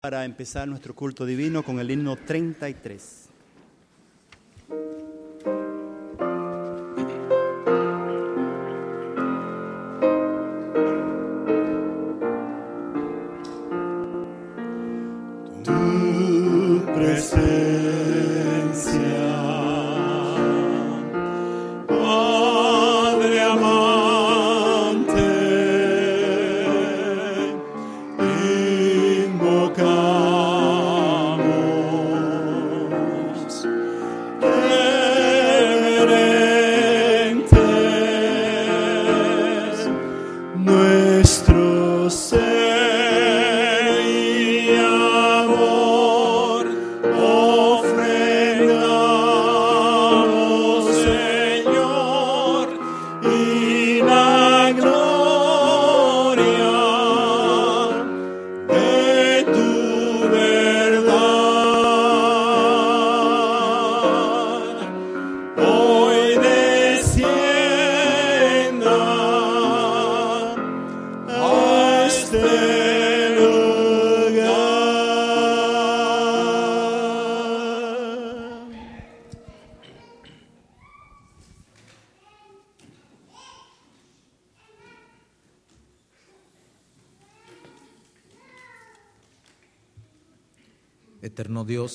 para empezar nuestro culto divino con el himno 33.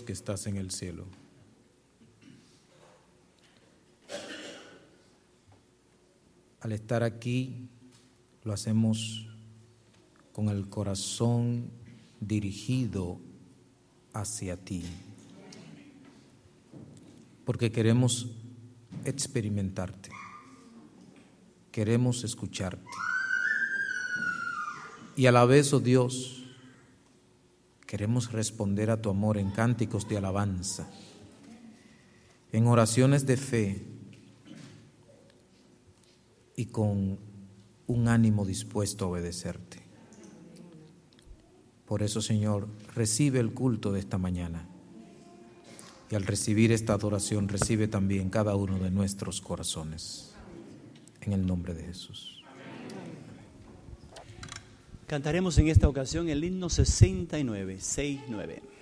Que estás en el cielo. Al estar aquí lo hacemos con el corazón dirigido hacia ti, porque queremos experimentarte, queremos escucharte. Y a la vez, oh Dios, Queremos responder a tu amor en cánticos de alabanza, en oraciones de fe y con un ánimo dispuesto a obedecerte. Por eso, Señor, recibe el culto de esta mañana. Y al recibir esta adoración, recibe también cada uno de nuestros corazones. En el nombre de Jesús. Cantaremos en esta ocasión el himno 69, 69.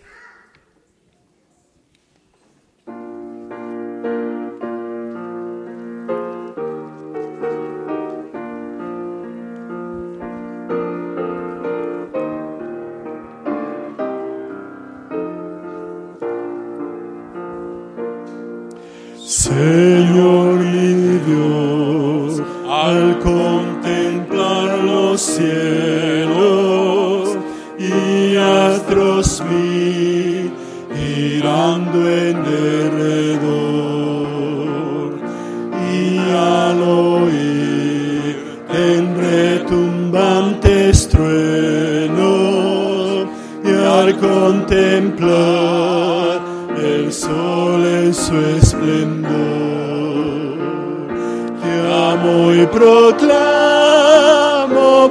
Su esplendor. Te amo y proclamo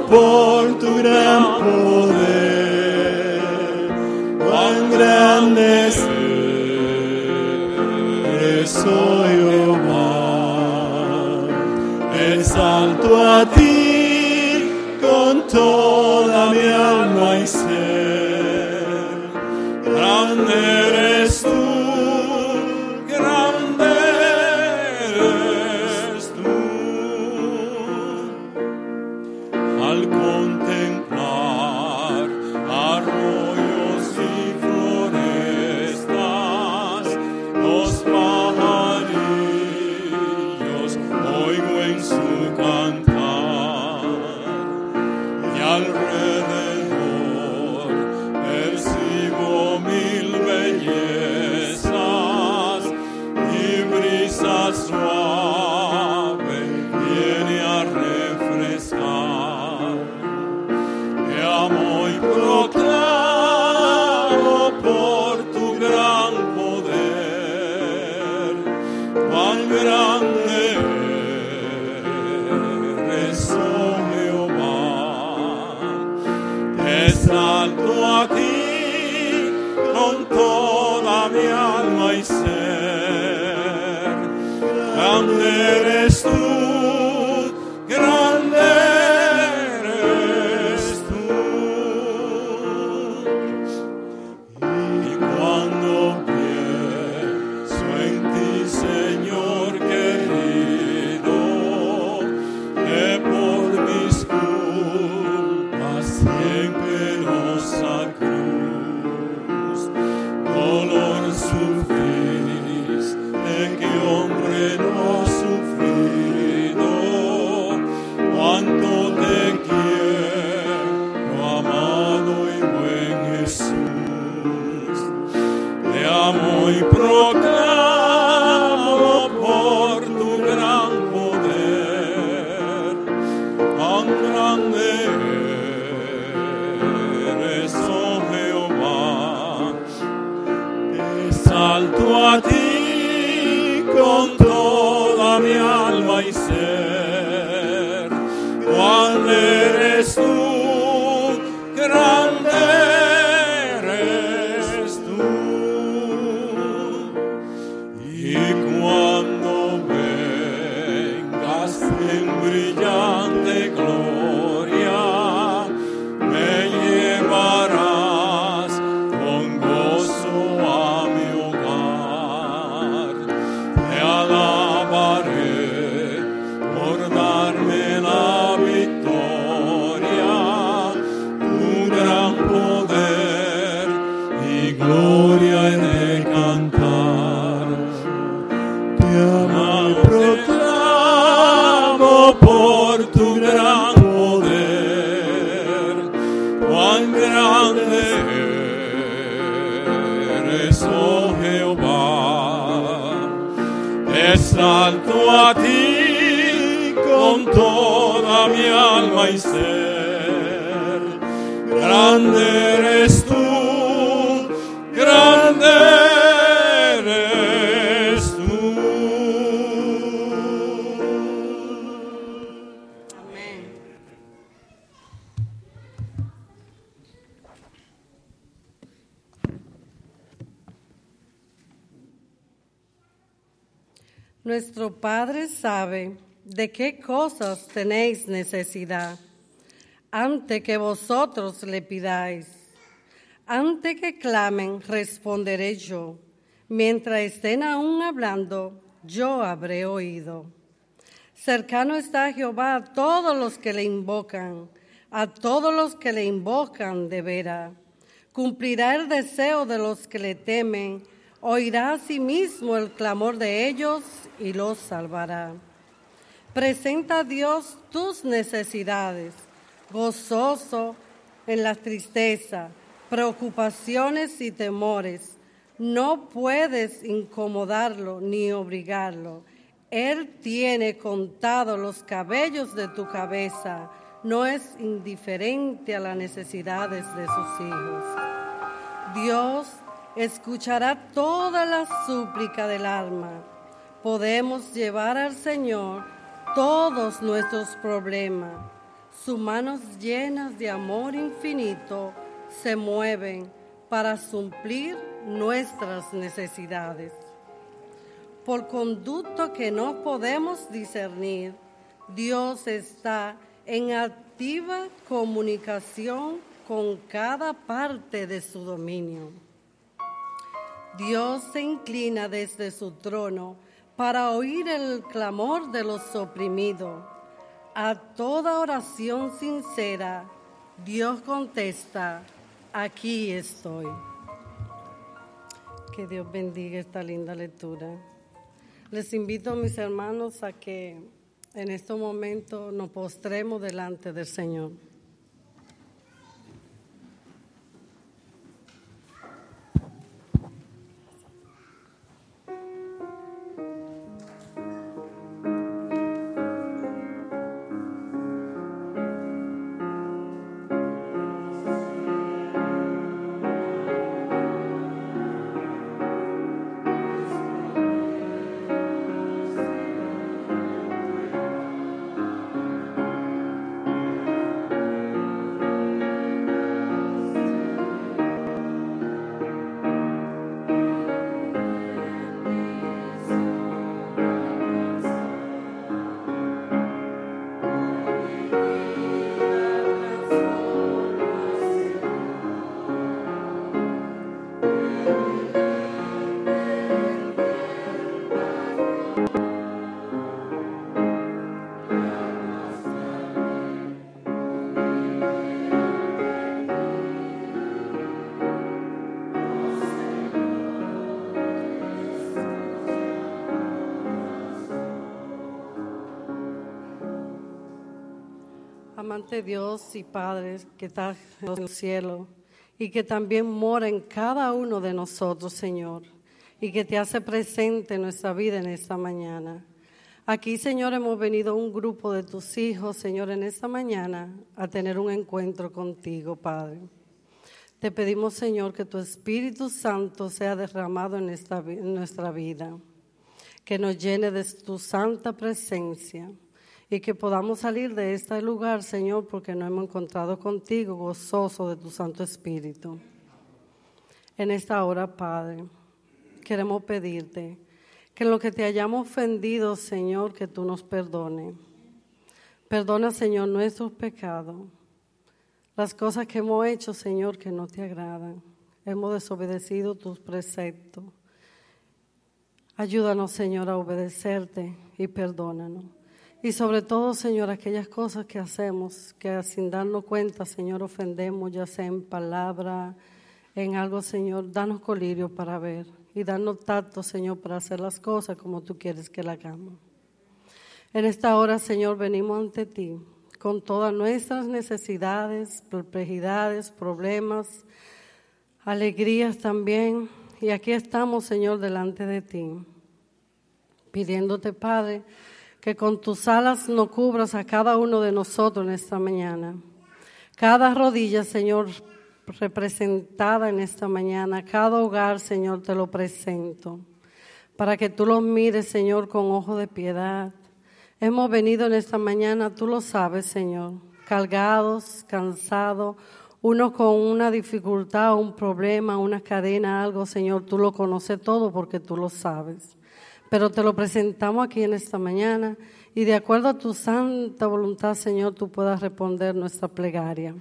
por tu gran poder, cuán grande es soy, oh mar. Exalto a ti tu gran poder, cuán grande eres, oh Jehová. Te salto a ti con toda mi alma y ser. Grande Padre sabe de qué cosas tenéis necesidad antes que vosotros le pidáis. Antes que clamen, responderé yo. Mientras estén aún hablando, yo habré oído. Cercano está Jehová a todos los que le invocan, a todos los que le invocan de veras. Cumplirá el deseo de los que le temen, oirá a sí mismo el clamor de ellos y los salvará. Presenta a Dios tus necesidades, gozoso en la tristeza, preocupaciones y temores. No puedes incomodarlo ni obligarlo. Él tiene contados los cabellos de tu cabeza. No es indiferente a las necesidades de sus hijos. Dios escuchará toda la súplica del alma. Podemos llevar al Señor todos nuestros problemas. Sus manos llenas de amor infinito se mueven para suplir nuestras necesidades. Por conducto que no podemos discernir, Dios está en activa comunicación con cada parte de su dominio. Dios se inclina desde su trono para oír el clamor de los oprimidos. A toda oración sincera, Dios contesta, aquí estoy. Que Dios bendiga esta linda lectura. Les invito, mis hermanos, a que en este momento nos postremos delante del Señor. Amante Dios y Padre que estás en el cielo y que también mora en cada uno de nosotros, Señor, y que te hace presente en nuestra vida en esta mañana. Aquí, Señor, hemos venido un grupo de tus hijos, Señor, en esta mañana a tener un encuentro contigo, Padre. Te pedimos, Señor, que tu Espíritu Santo sea derramado en, esta, en nuestra vida, que nos llene de tu santa presencia y que podamos salir de este lugar, Señor, porque nos hemos encontrado contigo, gozoso de tu Santo Espíritu. En esta hora, Padre, queremos pedirte que lo que te hayamos ofendido, Señor, que tú nos perdone. Perdona, Señor, nuestros pecados, las cosas que hemos hecho, Señor, que no te agradan. Hemos desobedecido tus preceptos. Ayúdanos, Señor, a obedecerte y perdónanos. Y sobre todo, Señor, aquellas cosas que hacemos, que sin darnos cuenta, Señor, ofendemos, ya sea en palabra, en algo, Señor, danos colirio para ver y danos tacto, Señor, para hacer las cosas como tú quieres que las hagamos. En esta hora, Señor, venimos ante ti con todas nuestras necesidades, perplejidades, problemas, alegrías también. Y aquí estamos, Señor, delante de ti, pidiéndote, Padre, que con tus alas no cubras a cada uno de nosotros en esta mañana. Cada rodilla, Señor, representada en esta mañana, cada hogar, Señor, te lo presento, para que tú lo mires, Señor, con ojo de piedad. Hemos venido en esta mañana, tú lo sabes, Señor, cargados, cansados, uno con una dificultad, un problema, una cadena, algo, Señor, tú lo conoces todo porque tú lo sabes pero te lo presentamos aquí en esta mañana y de acuerdo a tu santa voluntad, Señor, tú puedas responder nuestra plegaria.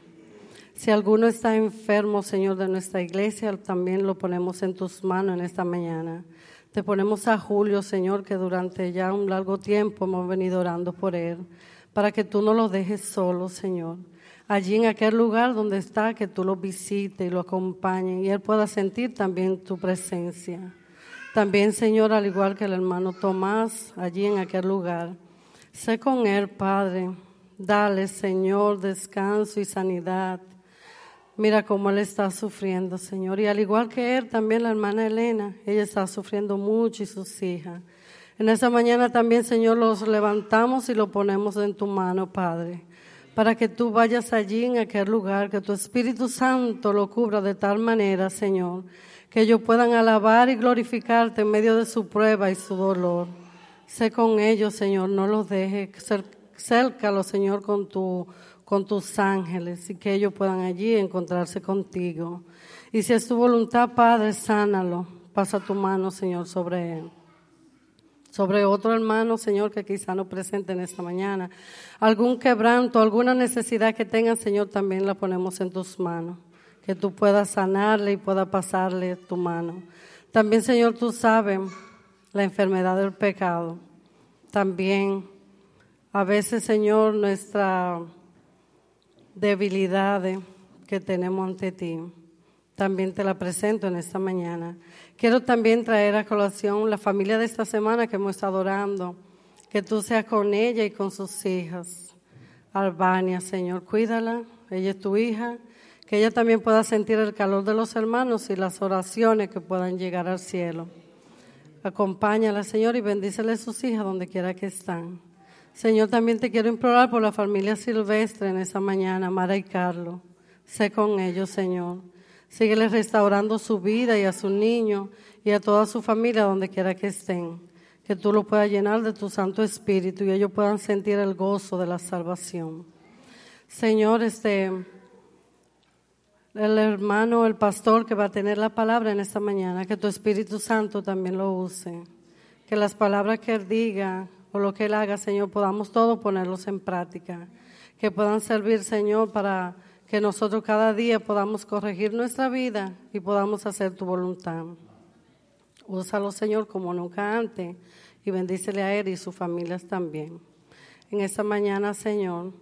Si alguno está enfermo, Señor, de nuestra iglesia, también lo ponemos en tus manos en esta mañana. Te ponemos a Julio, Señor, que durante ya un largo tiempo hemos venido orando por él, para que tú no lo dejes solo, Señor. Allí en aquel lugar donde está, que tú lo visites y lo acompañes y él pueda sentir también tu presencia. También, Señor, al igual que el hermano Tomás, allí en aquel lugar, sé con él, Padre. Dale, Señor, descanso y sanidad. Mira cómo él está sufriendo, Señor. Y al igual que él, también la hermana Elena, ella está sufriendo mucho y sus hijas. En esta mañana también, Señor, los levantamos y lo ponemos en tu mano, Padre, para que tú vayas allí en aquel lugar, que tu Espíritu Santo lo cubra de tal manera, Señor, que ellos puedan alabar y glorificarte en medio de su prueba y su dolor. Sé con ellos, Señor, no los dejes, cércalos, Señor, con, tu, con tus ángeles y que ellos puedan allí encontrarse contigo. Y si es tu voluntad, Padre, sánalo. Pasa tu mano, Señor, sobre él. Sobre otro hermano, Señor, que quizá no presente en esta mañana. Algún quebranto, alguna necesidad que tenga, Señor, también la ponemos en tus manos que tú puedas sanarle y puedas pasarle tu mano. También, Señor, tú sabes la enfermedad del pecado. También, a veces, Señor, nuestra debilidad que tenemos ante ti. También te la presento en esta mañana. Quiero también traer a colación la familia de esta semana que hemos estado orando. Que tú seas con ella y con sus hijas. Albania, Señor, cuídala. Ella es tu hija que ella también pueda sentir el calor de los hermanos y las oraciones que puedan llegar al cielo. Acompáñala, Señor, y bendícele a sus hijas donde quiera que están. Señor, también te quiero implorar por la familia silvestre en esa mañana, Mara y Carlos. Sé con ellos, Señor. Síguele restaurando su vida y a su niño y a toda su familia donde quiera que estén. Que tú lo puedas llenar de tu Santo Espíritu y ellos puedan sentir el gozo de la salvación. Señor, este el hermano, el pastor que va a tener la palabra en esta mañana, que tu Espíritu Santo también lo use. Que las palabras que él diga o lo que él haga, Señor, podamos todos ponerlos en práctica. Que puedan servir, Señor, para que nosotros cada día podamos corregir nuestra vida y podamos hacer tu voluntad. Úsalo, Señor, como nunca antes y bendícele a él y sus familias también. En esta mañana, Señor,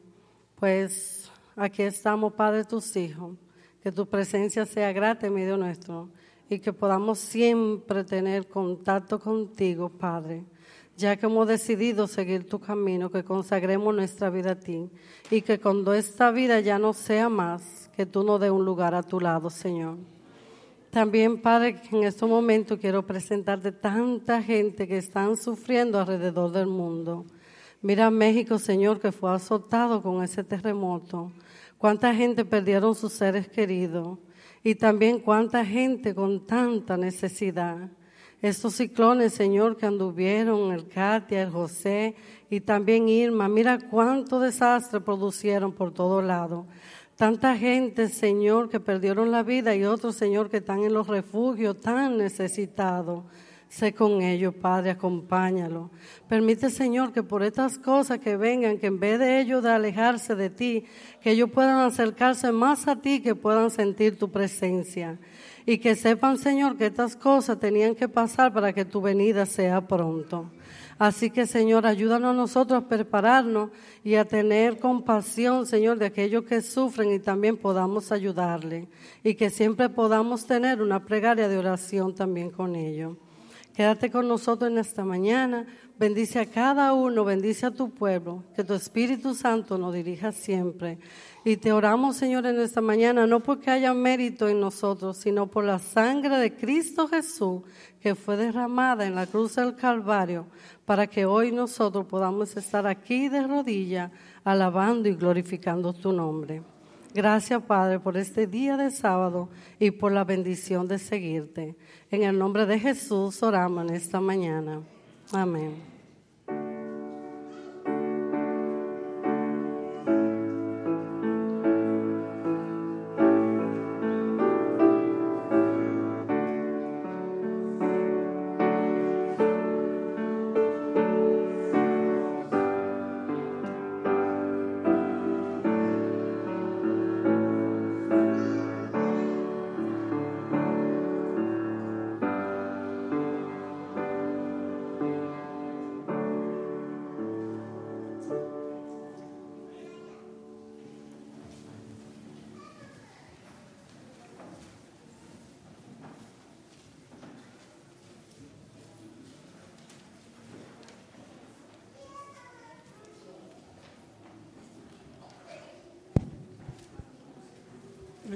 pues aquí estamos, Padre, tus hijos que tu presencia sea grata en medio nuestro y que podamos siempre tener contacto contigo, Padre, ya que hemos decidido seguir tu camino, que consagremos nuestra vida a ti y que cuando esta vida ya no sea más, que tú nos des un lugar a tu lado, Señor. También, Padre, en estos momentos quiero presentarte tanta gente que están sufriendo alrededor del mundo. Mira México, Señor, que fue azotado con ese terremoto. Cuánta gente perdieron sus seres queridos. Y también cuánta gente con tanta necesidad. Estos ciclones, Señor, que anduvieron, el Katia, el José y también Irma, mira cuánto desastre producieron por todo lado. Tanta gente, Señor, que perdieron la vida y otros, Señor, que están en los refugios tan necesitados. Sé con ellos, Padre, acompáñalo. Permite, Señor, que por estas cosas que vengan, que en vez de ellos de alejarse de ti, que ellos puedan acercarse más a ti, que puedan sentir tu presencia. Y que sepan, Señor, que estas cosas tenían que pasar para que tu venida sea pronto. Así que, Señor, ayúdanos a nosotros a prepararnos y a tener compasión, Señor, de aquellos que sufren y también podamos ayudarle. Y que siempre podamos tener una plegaria de oración también con ellos. Quédate con nosotros en esta mañana. Bendice a cada uno, bendice a tu pueblo. Que tu Espíritu Santo nos dirija siempre. Y te oramos, Señor, en esta mañana, no porque haya mérito en nosotros, sino por la sangre de Cristo Jesús que fue derramada en la cruz del Calvario, para que hoy nosotros podamos estar aquí de rodillas, alabando y glorificando tu nombre. Gracias, Padre, por este día de sábado y por la bendición de seguirte. En el nombre de Jesús oramos en esta mañana. Amén.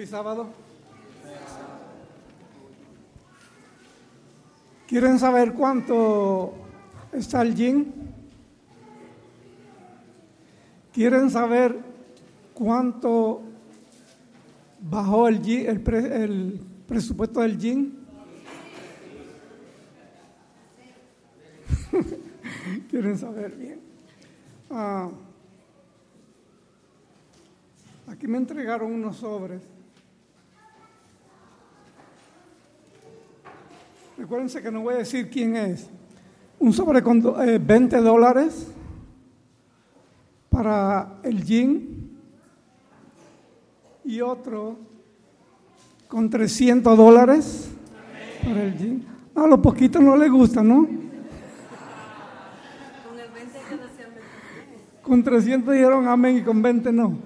Sábado. ¿Quieren saber cuánto está el gin? ¿Quieren saber cuánto bajó el, gin- el, pre- el presupuesto del gin? ¿Quieren saber bien? Ah, aquí me entregaron unos sobres. Recuérdense que no voy a decir quién es. Un sobre con eh, 20 dólares para el gin y otro con 300 dólares para el gin. A los poquitos no les gusta, ¿no? Con 300 dijeron amén y con 20 no.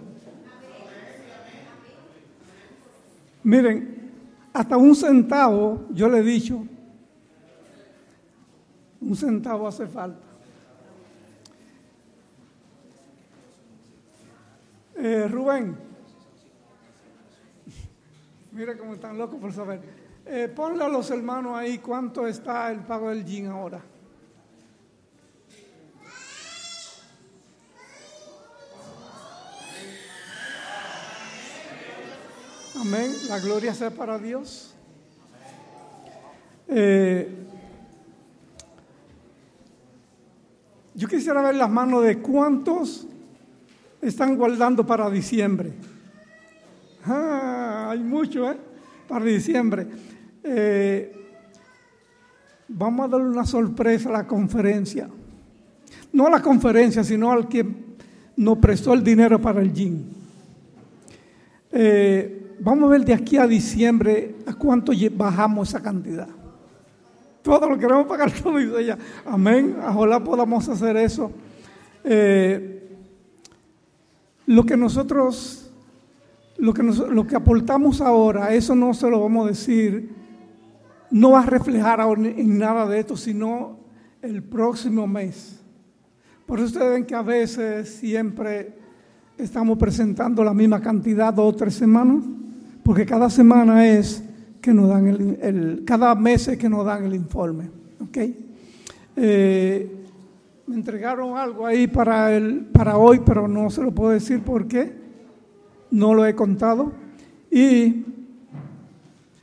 Miren, hasta un centavo, yo le he dicho, un centavo hace falta. Eh, Rubén, mira cómo están locos por saber. Eh, ponle a los hermanos ahí cuánto está el pago del gin ahora. Amén. La gloria sea para Dios. Eh, yo quisiera ver las manos de cuántos están guardando para diciembre. Ah, hay mucho, ¿eh? Para diciembre. Eh, vamos a darle una sorpresa a la conferencia. No a la conferencia, sino al que nos prestó el dinero para el gym. Eh, vamos a ver de aquí a diciembre a cuánto bajamos esa cantidad. Todo lo queremos pagar todo, dice ella. Amén. Ojalá podamos hacer eso. Eh, lo que nosotros, lo que, lo que aportamos ahora, eso no se lo vamos a decir, no va a reflejar en nada de esto, sino el próximo mes. Por eso ustedes ven que a veces siempre estamos presentando la misma cantidad dos o tres semanas, porque cada semana es que nos dan el, cada mes es que nos dan el informe, ¿ok? Eh, me entregaron algo ahí para, el, para hoy, pero no se lo puedo decir por qué, no lo he contado. Y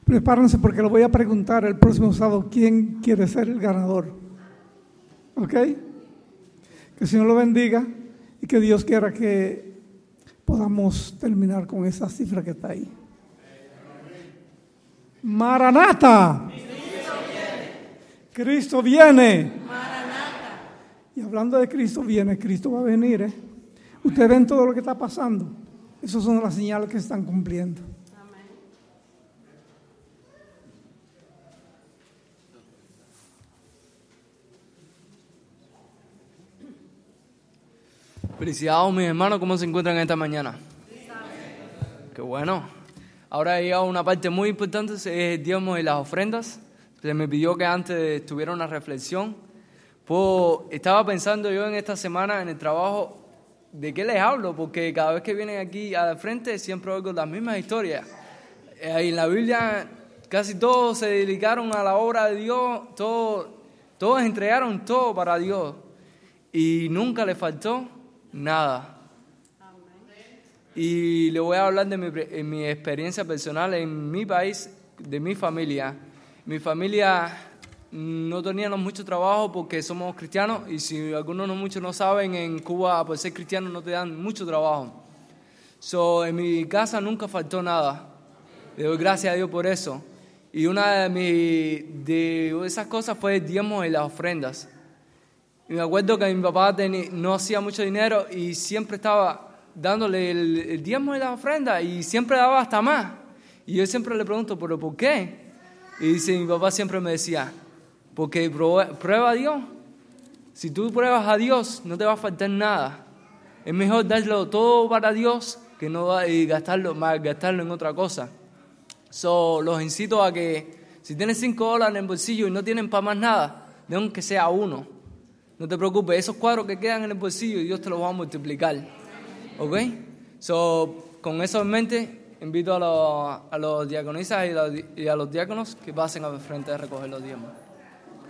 prepárense porque lo voy a preguntar el próximo sábado quién quiere ser el ganador. ¿Ok? Que el Señor lo bendiga y que Dios quiera que podamos terminar con esa cifra que está ahí. Maranata. Cristo viene. Y hablando de Cristo viene, Cristo va a venir. ¿eh? Ustedes ven todo lo que está pasando. Esas son las señales que están cumpliendo. Felicidades, mis hermanos, ¿cómo se encuentran esta mañana? Qué bueno. Ahora ha llegado una parte muy importante, es el diezmo y las ofrendas. Se me pidió que antes tuviera una reflexión. Pues, estaba pensando yo en esta semana en el trabajo de qué les hablo, porque cada vez que vienen aquí al frente siempre oigo las mismas historias. Eh, en la Biblia casi todos se dedicaron a la obra de Dios, todos, todos entregaron todo para Dios y nunca le faltó nada. Y le voy a hablar de mi, en mi experiencia personal en mi país, de mi familia. Mi familia no teníamos mucho trabajo porque somos cristianos y si algunos no muchos no saben, en Cuba por ser cristiano no te dan mucho trabajo. So, en mi casa nunca faltó nada. Le doy gracias a Dios por eso. Y una de, mi- de esas cosas fue el diezmo y las ofrendas. Y me acuerdo que mi papá teni- no hacía mucho dinero y siempre estaba dándole el, el diezmo y las ofrendas y siempre daba hasta más. Y yo siempre le pregunto, ¿pero por qué? Y dice, mi papá siempre me decía, porque prue- prueba a Dios. Si tú pruebas a Dios, no te va a faltar nada. Es mejor darlo todo para Dios que no gastarlo, más gastarlo en otra cosa. So, los incito a que si tienes 5 dólares en el bolsillo y no tienen para más nada, de aunque sea uno. No te preocupes, esos cuadros que quedan en el bolsillo, Dios te los va a multiplicar. ¿Ok? So, con eso en mente, invito a los, a los y, a los diáconos que pasen al frente a recoger los diezmos.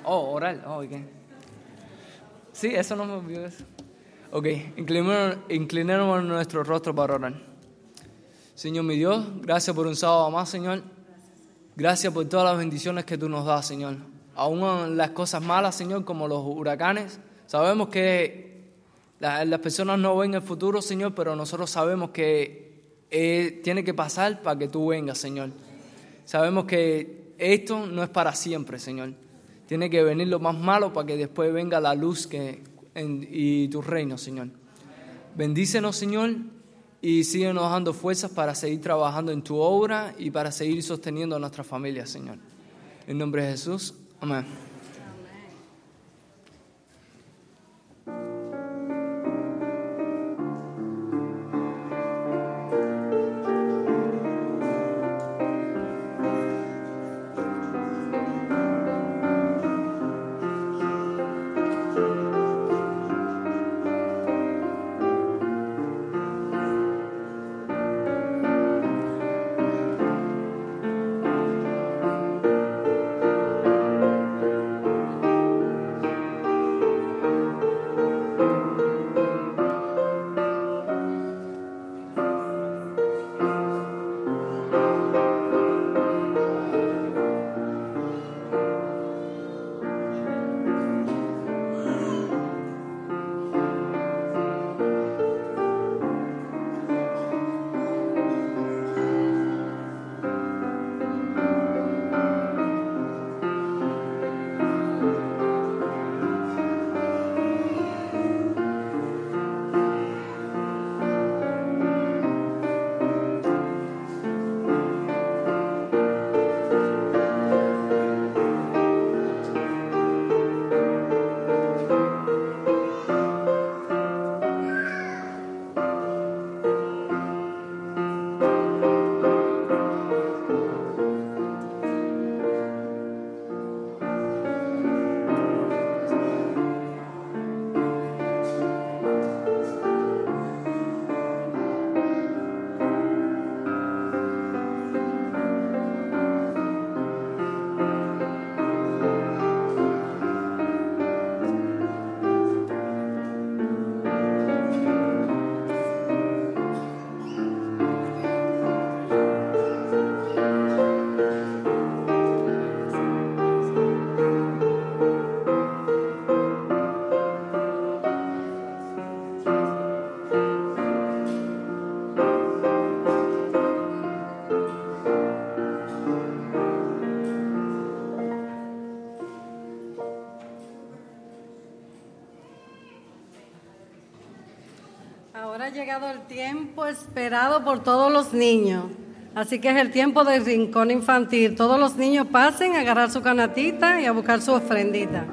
Oh, oral. Oh, ¿y qué? Sí, eso no me olvidó eso. Ok, inclinémonos, inclinémonos nuestro rostro para orar. Señor mi Dios, gracias por un sábado más, Señor. Gracias por todas las bendiciones que tú nos das, Señor. Aún las cosas malas, Señor, como los huracanes. Sabemos que las personas no ven el futuro, Señor, pero nosotros sabemos que eh, tiene que pasar para que tú vengas, Señor. Sabemos que esto no es para siempre, Señor. Tiene que venir lo más malo para que después venga la luz que, y tu reino, Señor. Bendícenos, Señor, y síguenos dando fuerzas para seguir trabajando en tu obra y para seguir sosteniendo a nuestra familia, Señor. En nombre de Jesús, amén. Llegado el tiempo esperado por todos los niños. Así que es el tiempo del rincón infantil. Todos los niños pasen a agarrar su canatita y a buscar su ofrendita.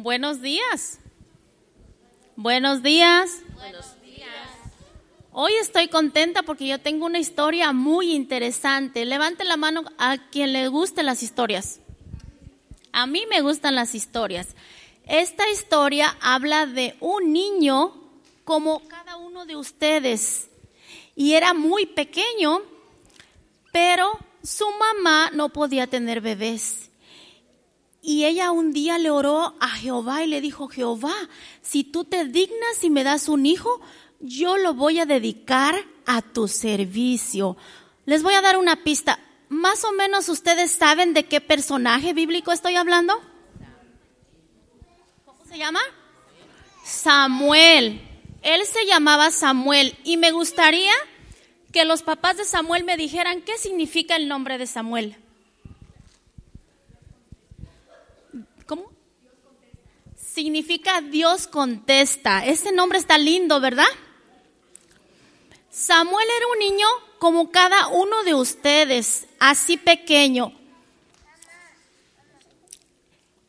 Buenos días. Buenos días. Buenos días. Hoy estoy contenta porque yo tengo una historia muy interesante. Levante la mano a quien le gusten las historias. A mí me gustan las historias. Esta historia habla de un niño como cada uno de ustedes. Y era muy pequeño, pero su mamá no podía tener bebés. Y ella un día le oró a Jehová y le dijo, Jehová, si tú te dignas y me das un hijo, yo lo voy a dedicar a tu servicio. Les voy a dar una pista. Más o menos ustedes saben de qué personaje bíblico estoy hablando. ¿Cómo se llama? Samuel. Él se llamaba Samuel y me gustaría que los papás de Samuel me dijeran qué significa el nombre de Samuel. Significa Dios contesta. Ese nombre está lindo, ¿verdad? Samuel era un niño como cada uno de ustedes, así pequeño.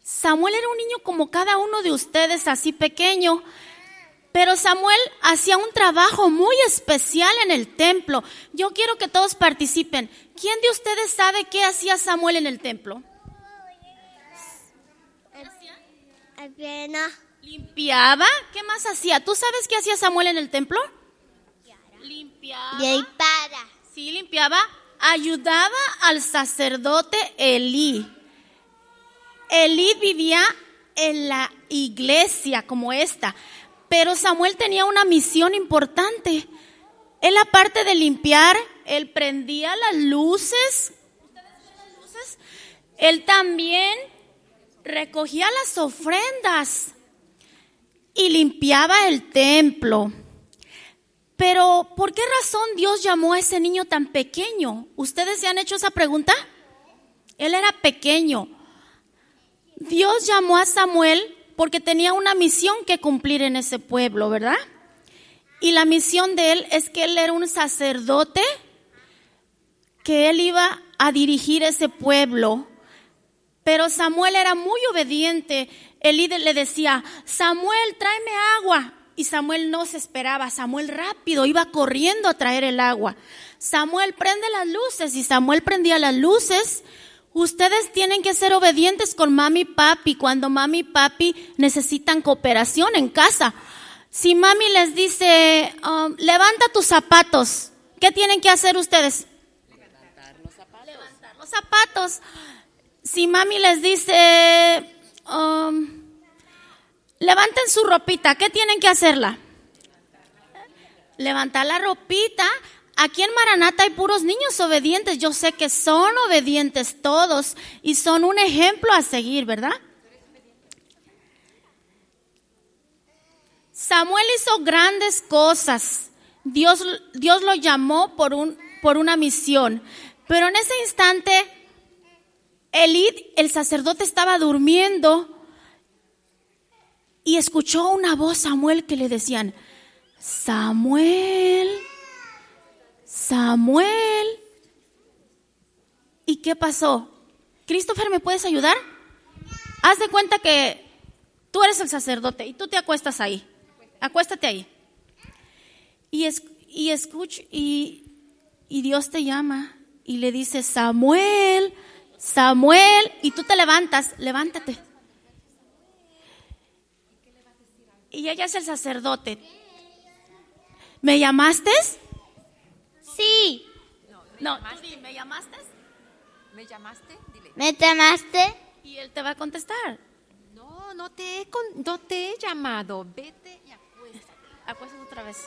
Samuel era un niño como cada uno de ustedes, así pequeño. Pero Samuel hacía un trabajo muy especial en el templo. Yo quiero que todos participen. ¿Quién de ustedes sabe qué hacía Samuel en el templo? Limpiaba. ¿Qué más hacía? ¿Tú sabes qué hacía Samuel en el templo? Limpiaba. Limpiaba. Sí, limpiaba. Ayudaba al sacerdote Elí. Elí vivía en la iglesia como esta, pero Samuel tenía una misión importante. Él aparte de limpiar, él prendía las luces. ¿Ustedes ven las luces? Él también recogía las ofrendas y limpiaba el templo. Pero, ¿por qué razón Dios llamó a ese niño tan pequeño? ¿Ustedes se han hecho esa pregunta? Él era pequeño. Dios llamó a Samuel porque tenía una misión que cumplir en ese pueblo, ¿verdad? Y la misión de él es que él era un sacerdote, que él iba a dirigir ese pueblo. Pero Samuel era muy obediente. El líder le decía, Samuel, tráeme agua. Y Samuel no se esperaba. Samuel rápido iba corriendo a traer el agua. Samuel prende las luces y Samuel prendía las luces. Ustedes tienen que ser obedientes con mami y papi cuando mami y papi necesitan cooperación en casa. Si mami les dice, um, levanta tus zapatos, ¿qué tienen que hacer ustedes? Levantar los zapatos. Levantar los zapatos. Si mami les dice, um, levanten su ropita, ¿qué tienen que hacerla? Levantar la ropita. Aquí en Maranata hay puros niños obedientes. Yo sé que son obedientes todos y son un ejemplo a seguir, ¿verdad? Samuel hizo grandes cosas. Dios, Dios lo llamó por, un, por una misión. Pero en ese instante, Elid, el sacerdote, estaba durmiendo y escuchó una voz Samuel que le decían, Samuel, Samuel. ¿Y qué pasó? Christopher, ¿me puedes ayudar? Haz de cuenta que tú eres el sacerdote y tú te acuestas ahí acuéstate ahí. Y, y escucha, y, Dios te llama y le dice, Samuel, y tú te levantas, levántate. Y ella es el sacerdote. ¿Me llamaste? Sí. No, ¿me llamaste? ¿Me llamaste? Dile. ¿Me llamaste? Y él te va a contestar. No, no te he, no te he llamado. Vete acuéstate otra vez.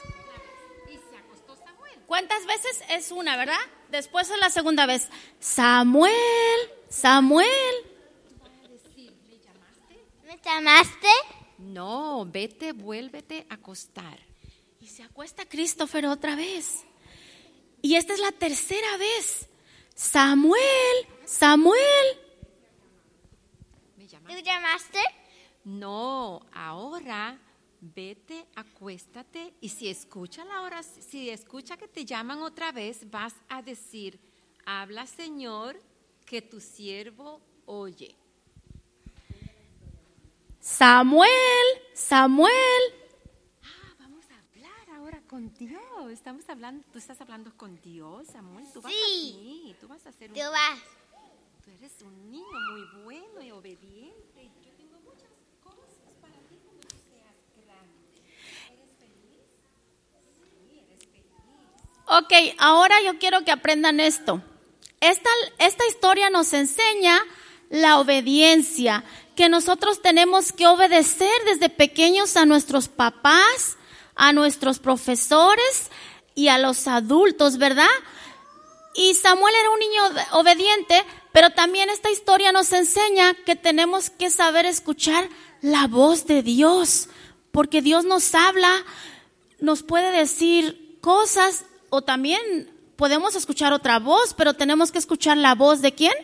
Y se acostó Samuel. ¿Cuántas veces? Es una, ¿verdad? Después es la segunda vez. Samuel, Samuel. ¿Me llamaste? ¿Me llamaste? No, vete, vuélvete a acostar. Y se acuesta Christopher otra vez. Y esta es la tercera vez. Samuel, Samuel. ¿Me llamaste? ¿Me llamaste? No, ahora vete, acuéstate y si escucha la hora, si escucha que te llaman otra vez, vas a decir, habla Señor, que tu siervo oye. Samuel, Samuel. Ah, vamos a hablar ahora con Dios. Estamos hablando, tú estás hablando con Dios, Samuel. Tú vas sí. a tú vas a ser un, tú vas. Tú eres un niño muy bueno y obediente. Ok, ahora yo quiero que aprendan esto. Esta, esta historia nos enseña la obediencia, que nosotros tenemos que obedecer desde pequeños a nuestros papás, a nuestros profesores y a los adultos, ¿verdad? Y Samuel era un niño obediente, pero también esta historia nos enseña que tenemos que saber escuchar la voz de Dios, porque Dios nos habla, nos puede decir cosas o también podemos escuchar otra voz, pero tenemos que escuchar la voz de quién?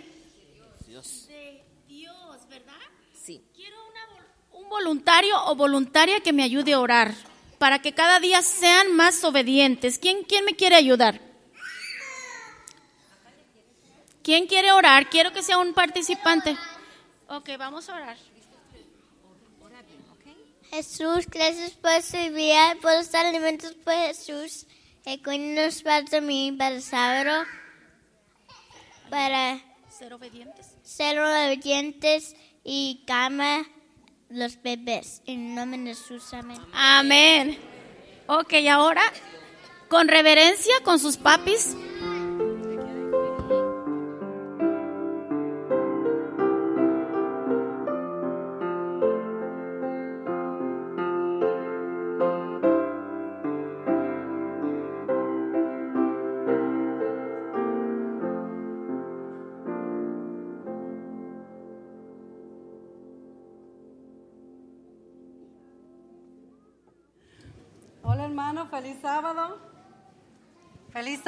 Dios. De Dios, ¿verdad? Sí. Quiero un voluntario o voluntaria que me ayude a orar para que cada día sean más obedientes. ¿Quién, quién me quiere ayudar? ¿Quién quiere orar? Quiero que sea un participante. Ok, vamos a orar. Jesús, gracias por servir, por los alimentos por Jesús nos para mí, para saber, para ser obedientes, ser obedientes y cama los bebés. En nombre de Jesús, amén. Amén. Ok, ahora, con reverencia, con sus papis.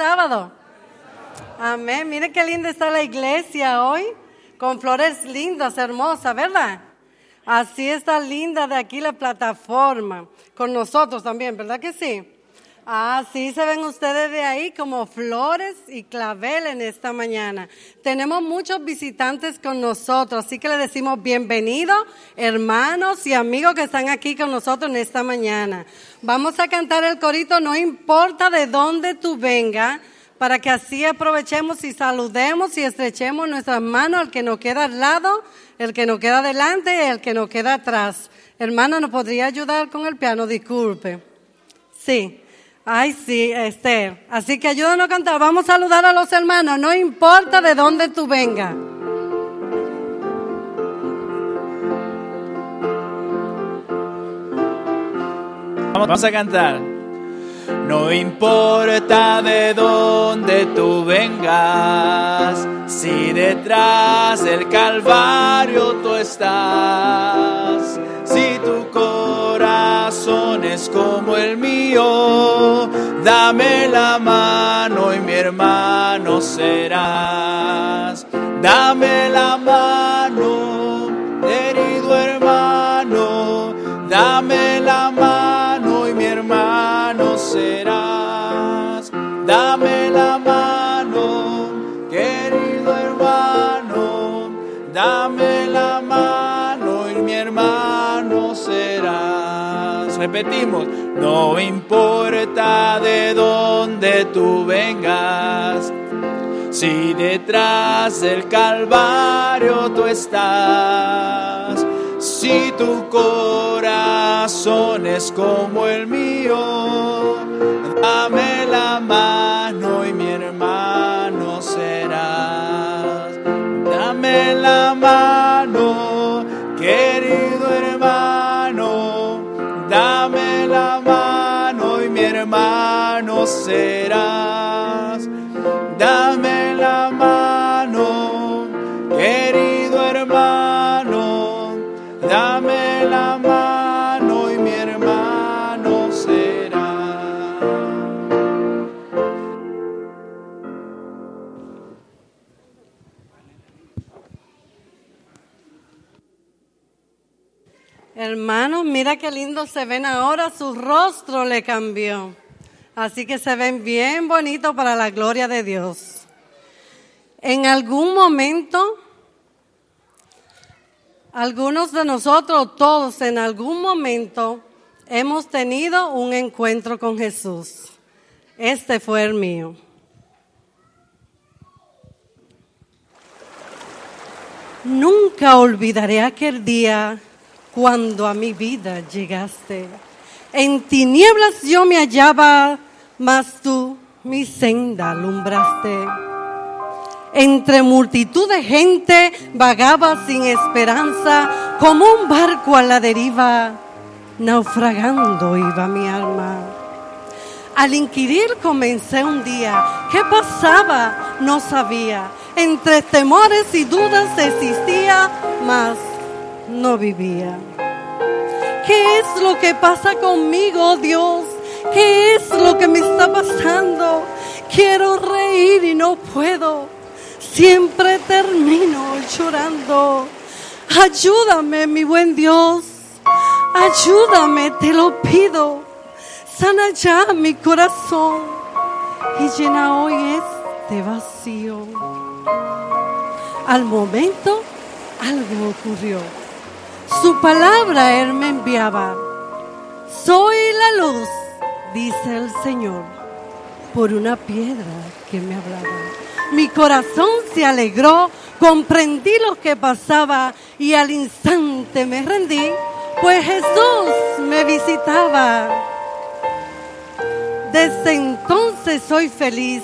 Sábado. Amén. Miren qué linda está la iglesia hoy, con flores lindas, hermosas, ¿verdad? Así está linda de aquí la plataforma, con nosotros también, ¿verdad que sí? Ah, sí, se ven ustedes de ahí como flores y clavel en esta mañana. Tenemos muchos visitantes con nosotros, así que le decimos bienvenidos, hermanos y amigos que están aquí con nosotros en esta mañana. Vamos a cantar el corito, no importa de dónde tú vengas, para que así aprovechemos y saludemos y estrechemos nuestras manos al que nos queda al lado, el que nos queda adelante y el que nos queda atrás. Hermana, ¿nos podría ayudar con el piano? Disculpe. Sí. Ay, sí, Esther. Así que ayúdanos a cantar. Vamos a saludar a los hermanos, no importa de dónde tú vengas. Vamos a cantar. No importa de dónde tú vengas, si detrás del Calvario tú estás, si tu corazón es como el mío, dame la mano y mi hermano serás. Dame la mano, herido hermano, dame la mano y mi hermano serás. Dame la mano, querido hermano, dame la Repetimos, no importa de dónde tú vengas. Si detrás del Calvario tú estás, si tu corazón es como el mío, dame la mano y mi hermano serás. Dame la mano, serás. Dame la mano, querido hermano, dame la mano y mi hermano será. Hermanos, mira qué lindo se ven ahora, su rostro le cambió. Así que se ven bien bonitos para la gloria de Dios. En algún momento, algunos de nosotros, todos en algún momento, hemos tenido un encuentro con Jesús. Este fue el mío. Nunca olvidaré aquel día cuando a mi vida llegaste. En tinieblas yo me hallaba, mas tú mi senda alumbraste. Entre multitud de gente vagaba sin esperanza, como un barco a la deriva, naufragando iba mi alma. Al inquirir comencé un día, ¿qué pasaba? No sabía. Entre temores y dudas existía, mas no vivía. ¿Qué es lo que pasa conmigo, Dios? ¿Qué es lo que me está pasando? Quiero reír y no puedo. Siempre termino llorando. Ayúdame, mi buen Dios. Ayúdame, te lo pido. Sana ya mi corazón y llena hoy este vacío. Al momento algo ocurrió. Su palabra Él me enviaba. Soy la luz, dice el Señor, por una piedra que me hablaba. Mi corazón se alegró, comprendí lo que pasaba y al instante me rendí, pues Jesús me visitaba. Desde entonces soy feliz.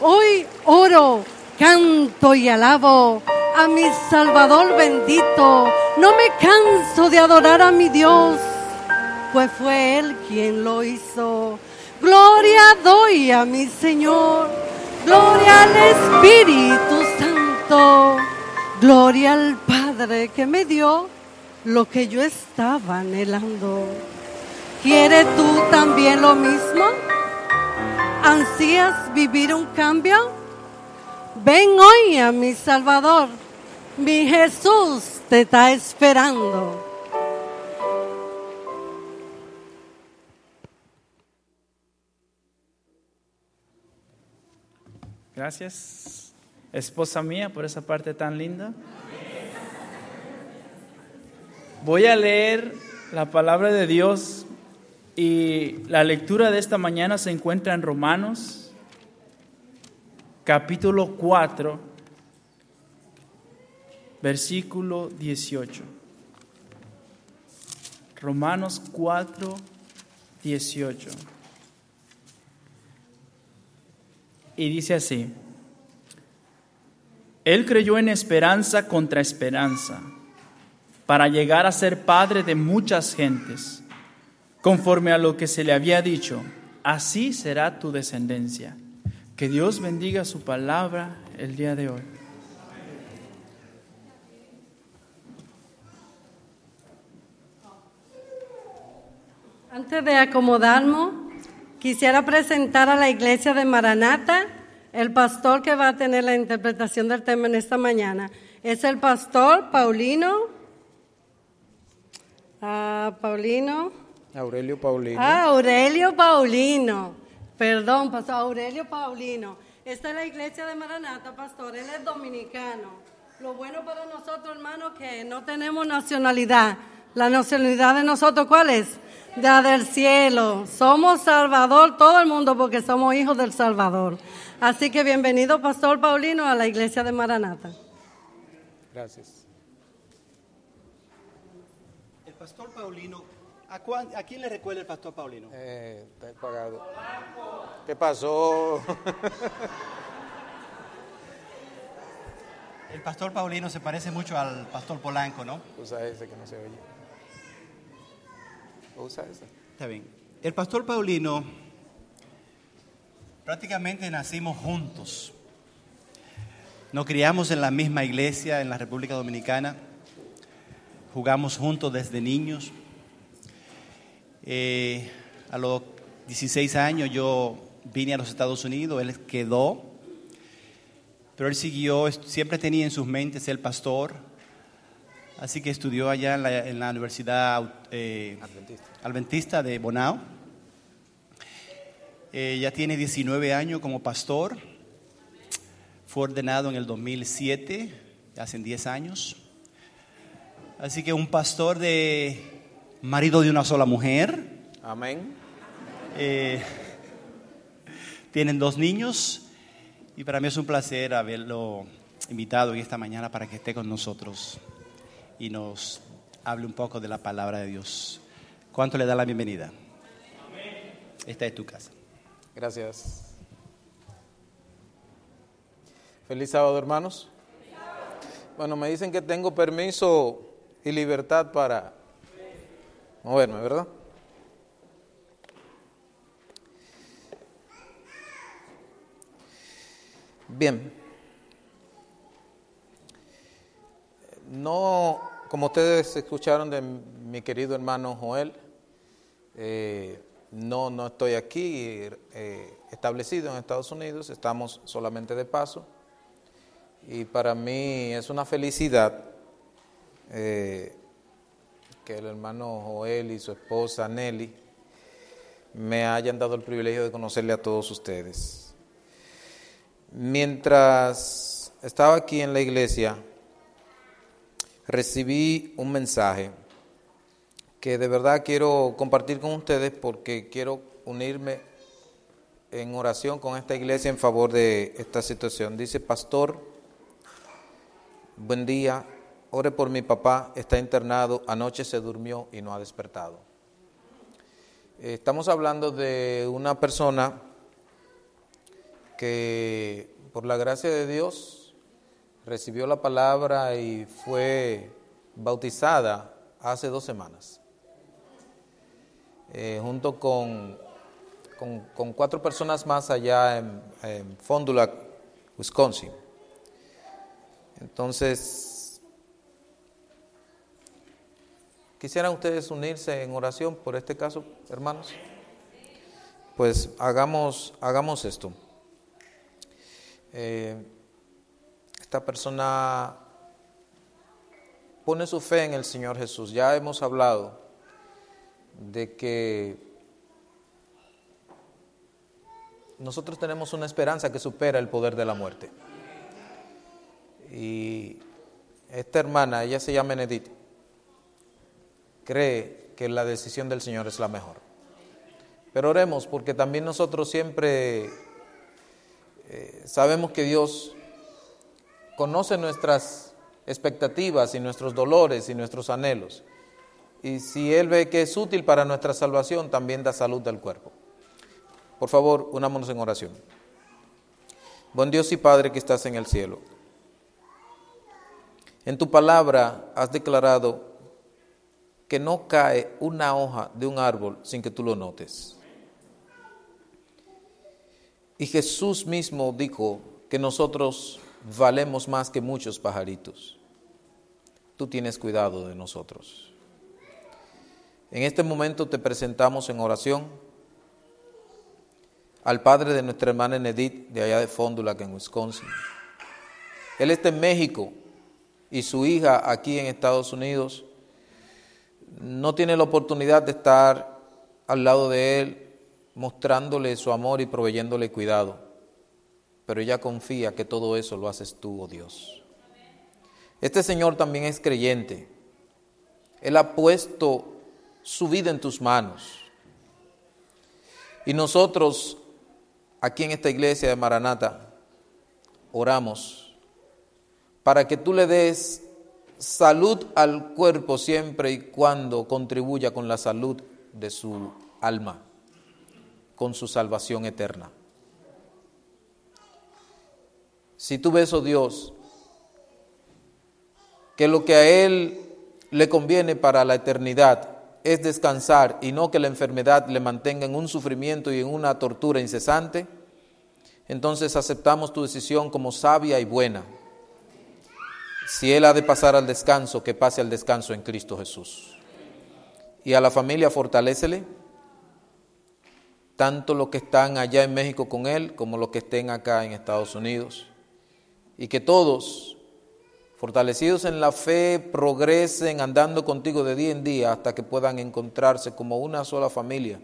Hoy oro, canto y alabo a mi Salvador bendito. No me canso de adorar a mi Dios, pues fue Él quien lo hizo. Gloria doy a mi Señor, gloria al Espíritu Santo, gloria al Padre que me dio lo que yo estaba anhelando. ¿Quieres tú también lo mismo? ¿Ansías vivir un cambio? Ven hoy a mi Salvador. Mi Jesús te está esperando. Gracias, esposa mía, por esa parte tan linda. Voy a leer la palabra de Dios y la lectura de esta mañana se encuentra en Romanos, capítulo 4, versículo 18. Romanos 4, 18. Y dice así, Él creyó en esperanza contra esperanza, para llegar a ser padre de muchas gentes, conforme a lo que se le había dicho, así será tu descendencia. Que Dios bendiga su palabra el día de hoy. Antes de acomodarnos, quisiera presentar a la iglesia de Maranata el pastor que va a tener la interpretación del tema en esta mañana. Es el pastor Paulino. Ah, Paulino. Aurelio Paulino. Ah, Aurelio Paulino. Perdón, pastor Aurelio Paulino. Esta es la iglesia de Maranata, pastor. Él es dominicano. Lo bueno para nosotros, hermanos, que no tenemos nacionalidad. La nacionalidad de nosotros, ¿cuál es? La del cielo. Somos Salvador, todo el mundo, porque somos hijos del Salvador. Así que bienvenido, Pastor Paulino, a la iglesia de Maranata. Gracias. El pastor Paulino, ¿a, cuán- a quién le recuerda el pastor Paulino? Eh, está pagado. ¿Qué pasó? El pastor Paulino se parece mucho al pastor Polanco, ¿no? Usa ese que no se oye. Usa ese. Está bien. El pastor Paulino, prácticamente nacimos juntos. Nos criamos en la misma iglesia en la República Dominicana. Jugamos juntos desde niños. Eh, a los 16 años yo vine a los Estados Unidos, él quedó, pero él siguió, siempre tenía en sus mentes ser pastor, así que estudió allá en la, en la Universidad eh, Adventista de Bonao. Eh, ya tiene 19 años como pastor. Fue ordenado en el 2007, hace 10 años. Así que un pastor de marido de una sola mujer. Amén. Eh, tienen dos niños y para mí es un placer haberlo invitado hoy esta mañana para que esté con nosotros y nos hable un poco de la palabra de Dios. ¿Cuánto le da la bienvenida? Esta es tu casa. Gracias. Feliz sábado, hermanos. Bueno, me dicen que tengo permiso y libertad para moverme, ¿verdad? Bien. No, como ustedes escucharon de mi querido hermano Joel, eh, no, no estoy aquí eh, establecido en Estados Unidos, estamos solamente de paso. Y para mí es una felicidad eh, que el hermano Joel y su esposa Nelly me hayan dado el privilegio de conocerle a todos ustedes. Mientras estaba aquí en la iglesia, recibí un mensaje que de verdad quiero compartir con ustedes porque quiero unirme en oración con esta iglesia en favor de esta situación. Dice, pastor, buen día, ore por mi papá, está internado, anoche se durmió y no ha despertado. Estamos hablando de una persona que por la gracia de Dios recibió la palabra y fue bautizada hace dos semanas, eh, junto con, con, cuatro personas más allá en, en Wisconsin. Entonces, ¿Quisieran ustedes unirse en oración por este caso, hermanos? Pues hagamos, hagamos esto. Eh, esta persona pone su fe en el Señor Jesús. Ya hemos hablado de que nosotros tenemos una esperanza que supera el poder de la muerte. Y esta hermana, ella se llama Enedith, cree que la decisión del Señor es la mejor. Pero oremos porque también nosotros siempre eh, sabemos que Dios conoce nuestras expectativas y nuestros dolores y nuestros anhelos. Y si Él ve que es útil para nuestra salvación, también da salud al cuerpo. Por favor, unámonos en oración. Buen Dios y Padre que estás en el cielo. En tu palabra has declarado que no cae una hoja de un árbol sin que tú lo notes. Y Jesús mismo dijo que nosotros valemos más que muchos pajaritos. Tú tienes cuidado de nosotros. En este momento te presentamos en oración al padre de nuestra hermana Enedith, de allá de Fondula, en Wisconsin. Él está en México y su hija aquí en Estados Unidos no tiene la oportunidad de estar al lado de él mostrándole su amor y proveyéndole cuidado. Pero ella confía que todo eso lo haces tú, oh Dios. Este Señor también es creyente. Él ha puesto su vida en tus manos. Y nosotros, aquí en esta iglesia de Maranata, oramos para que tú le des salud al cuerpo siempre y cuando contribuya con la salud de su alma, con su salvación eterna. Si tú ves, oh Dios, que lo que a Él le conviene para la eternidad es descansar y no que la enfermedad le mantenga en un sufrimiento y en una tortura incesante, entonces aceptamos tu decisión como sabia y buena. Si Él ha de pasar al descanso, que pase al descanso en Cristo Jesús. Y a la familia fortalécele, tanto los que están allá en México con Él como los que estén acá en Estados Unidos. Y que todos fortalecidos en la fe, progresen andando contigo de día en día hasta que puedan encontrarse como una sola familia.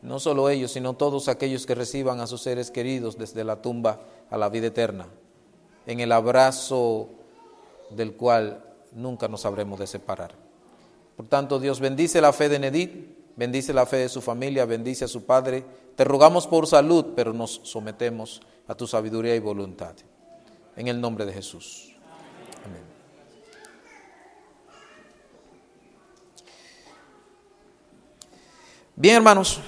No solo ellos, sino todos aquellos que reciban a sus seres queridos desde la tumba a la vida eterna, en el abrazo del cual nunca nos habremos de separar. Por tanto, Dios bendice la fe de Nedit, bendice la fe de su familia, bendice a su padre. Te rogamos por salud, pero nos sometemos a tu sabiduría y voluntad. En el nombre de Jesús. Bien, hermanos.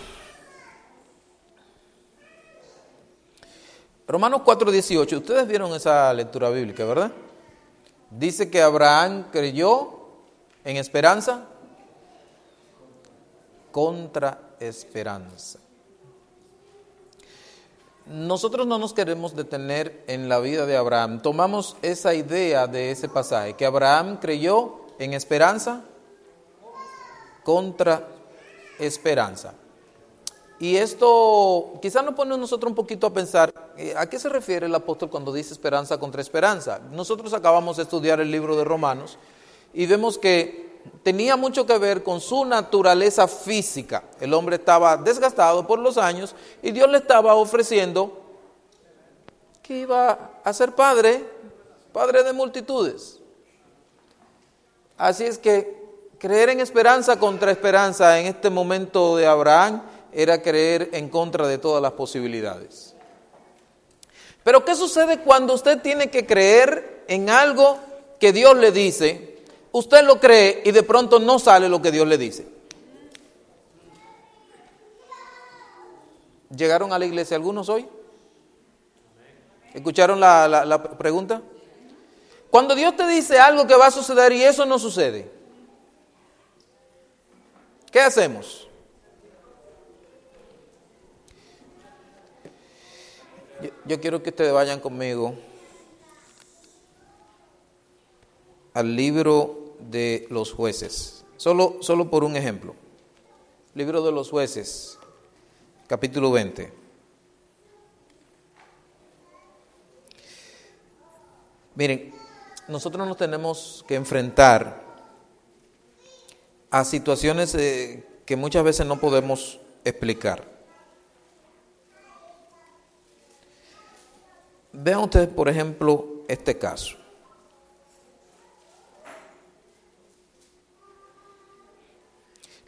Romanos 4:18, ustedes vieron esa lectura bíblica, ¿verdad? Dice que Abraham creyó en esperanza contra esperanza. Nosotros no nos queremos detener en la vida de Abraham. Tomamos esa idea de ese pasaje, que Abraham creyó en esperanza contra esperanza. Y esto quizás nos pone a nosotros un poquito a pensar, ¿a qué se refiere el apóstol cuando dice esperanza contra esperanza? Nosotros acabamos de estudiar el libro de Romanos y vemos que tenía mucho que ver con su naturaleza física. El hombre estaba desgastado por los años y Dios le estaba ofreciendo que iba a ser padre, padre de multitudes. Así es que Creer en esperanza contra esperanza en este momento de Abraham era creer en contra de todas las posibilidades. Pero ¿qué sucede cuando usted tiene que creer en algo que Dios le dice? Usted lo cree y de pronto no sale lo que Dios le dice. ¿Llegaron a la iglesia algunos hoy? ¿Escucharon la, la pregunta? Cuando Dios te dice algo que va a suceder y eso no sucede, ¿Qué hacemos? Yo, quiero que ustedes vayan conmigo al libro de los jueces. Solo, solo por un ejemplo. Libro de los jueces, capítulo 20. Miren, nosotros nos tenemos que enfrentar a situaciones eh, que muchas veces no podemos explicar. Vean ustedes, por ejemplo, este caso.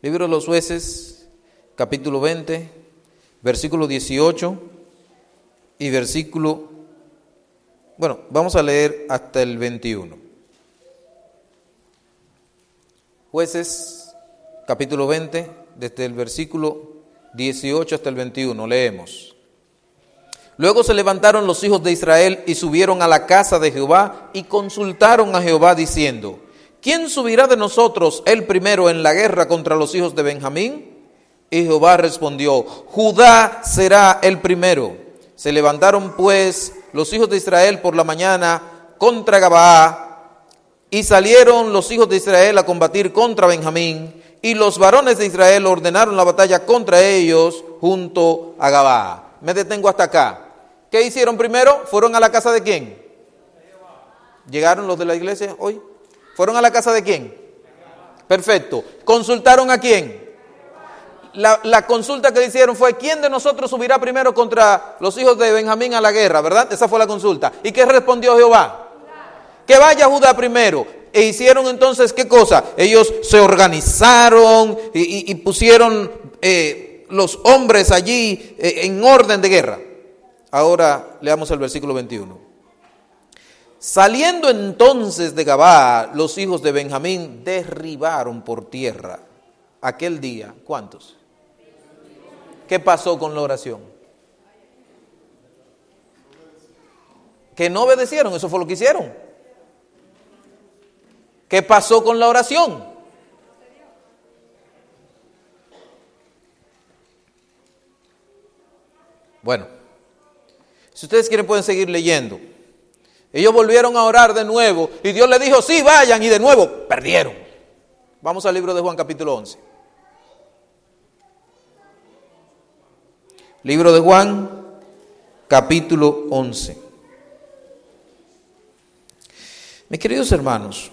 Libro de los jueces, capítulo 20, versículo 18 y versículo... Bueno, vamos a leer hasta el 21. Jueces, capítulo 20, desde el versículo 18 hasta el 21, leemos. Luego se levantaron los hijos de Israel y subieron a la casa de Jehová y consultaron a Jehová diciendo, ¿quién subirá de nosotros el primero en la guerra contra los hijos de Benjamín? Y Jehová respondió, Judá será el primero. Se levantaron pues los hijos de Israel por la mañana contra Gabaa y salieron los hijos de Israel a combatir contra Benjamín y los varones de Israel ordenaron la batalla contra ellos junto a Gabaa. Me detengo hasta acá. ¿Qué hicieron primero? ¿Fueron a la casa de quién? ¿Llegaron los de la iglesia hoy? ¿Fueron a la casa de quién? Perfecto. ¿Consultaron a quién? La, la, consulta que hicieron fue, ¿quién de nosotros subirá primero contra los hijos de Benjamín a la guerra? ¿Verdad? Esa fue la consulta. ¿Y qué respondió Jehová? Que vaya Judá primero. E hicieron entonces, ¿qué cosa? Ellos se organizaron y pusieron eh, los hombres allí eh, en orden de guerra. Ahora leamos el versículo 21. Saliendo entonces de Gabá, los hijos de Benjamín derribaron por tierra aquel día. ¿Cuántos? ¿Qué pasó con la oración? Que no obedecieron, eso fue lo que hicieron. ¿Qué pasó con la oración? Bueno, si ustedes quieren pueden seguir leyendo. Ellos volvieron a orar de nuevo y Dios le dijo, sí, vayan y de nuevo perdieron. Vamos al libro de Juan capítulo 11. Libro de Juan capítulo 11. Mis queridos hermanos,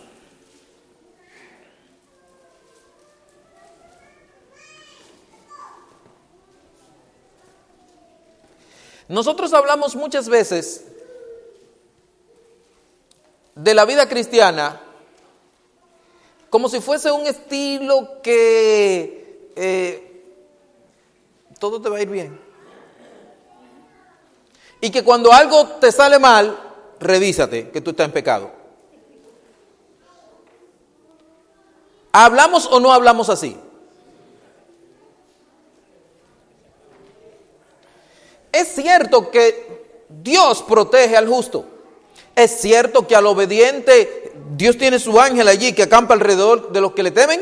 nosotros hablamos muchas veces de la vida cristiana como si fuese un estilo que eh, todo te va a ir bien. Y que cuando algo te sale mal, revísate que tú estás en pecado. ¿Hablamos o no hablamos así? Es cierto que Dios protege al justo. Es cierto que al obediente Dios tiene su ángel allí que acampa alrededor de los que le temen.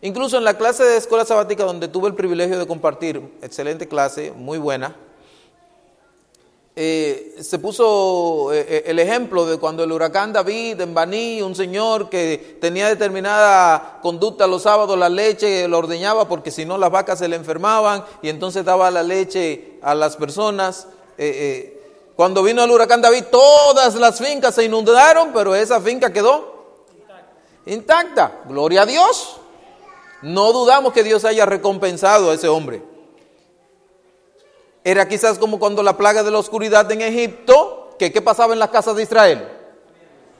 Incluso en la clase de escuela sabática donde tuve el privilegio de compartir, excelente clase, muy buena, eh, se puso eh, el ejemplo de cuando el huracán David en Baní, un señor que tenía determinada conducta los sábados, la leche lo ordeñaba porque si no las vacas se le enfermaban y entonces daba la leche a las personas. Eh, cuando vino el huracán David, todas las fincas se inundaron, pero esa finca quedó intacta. Gloria a Dios. No dudamos que Dios haya recompensado a ese hombre. Era quizás como cuando la plaga de la oscuridad en Egipto, que qué pasaba en las casas de Israel.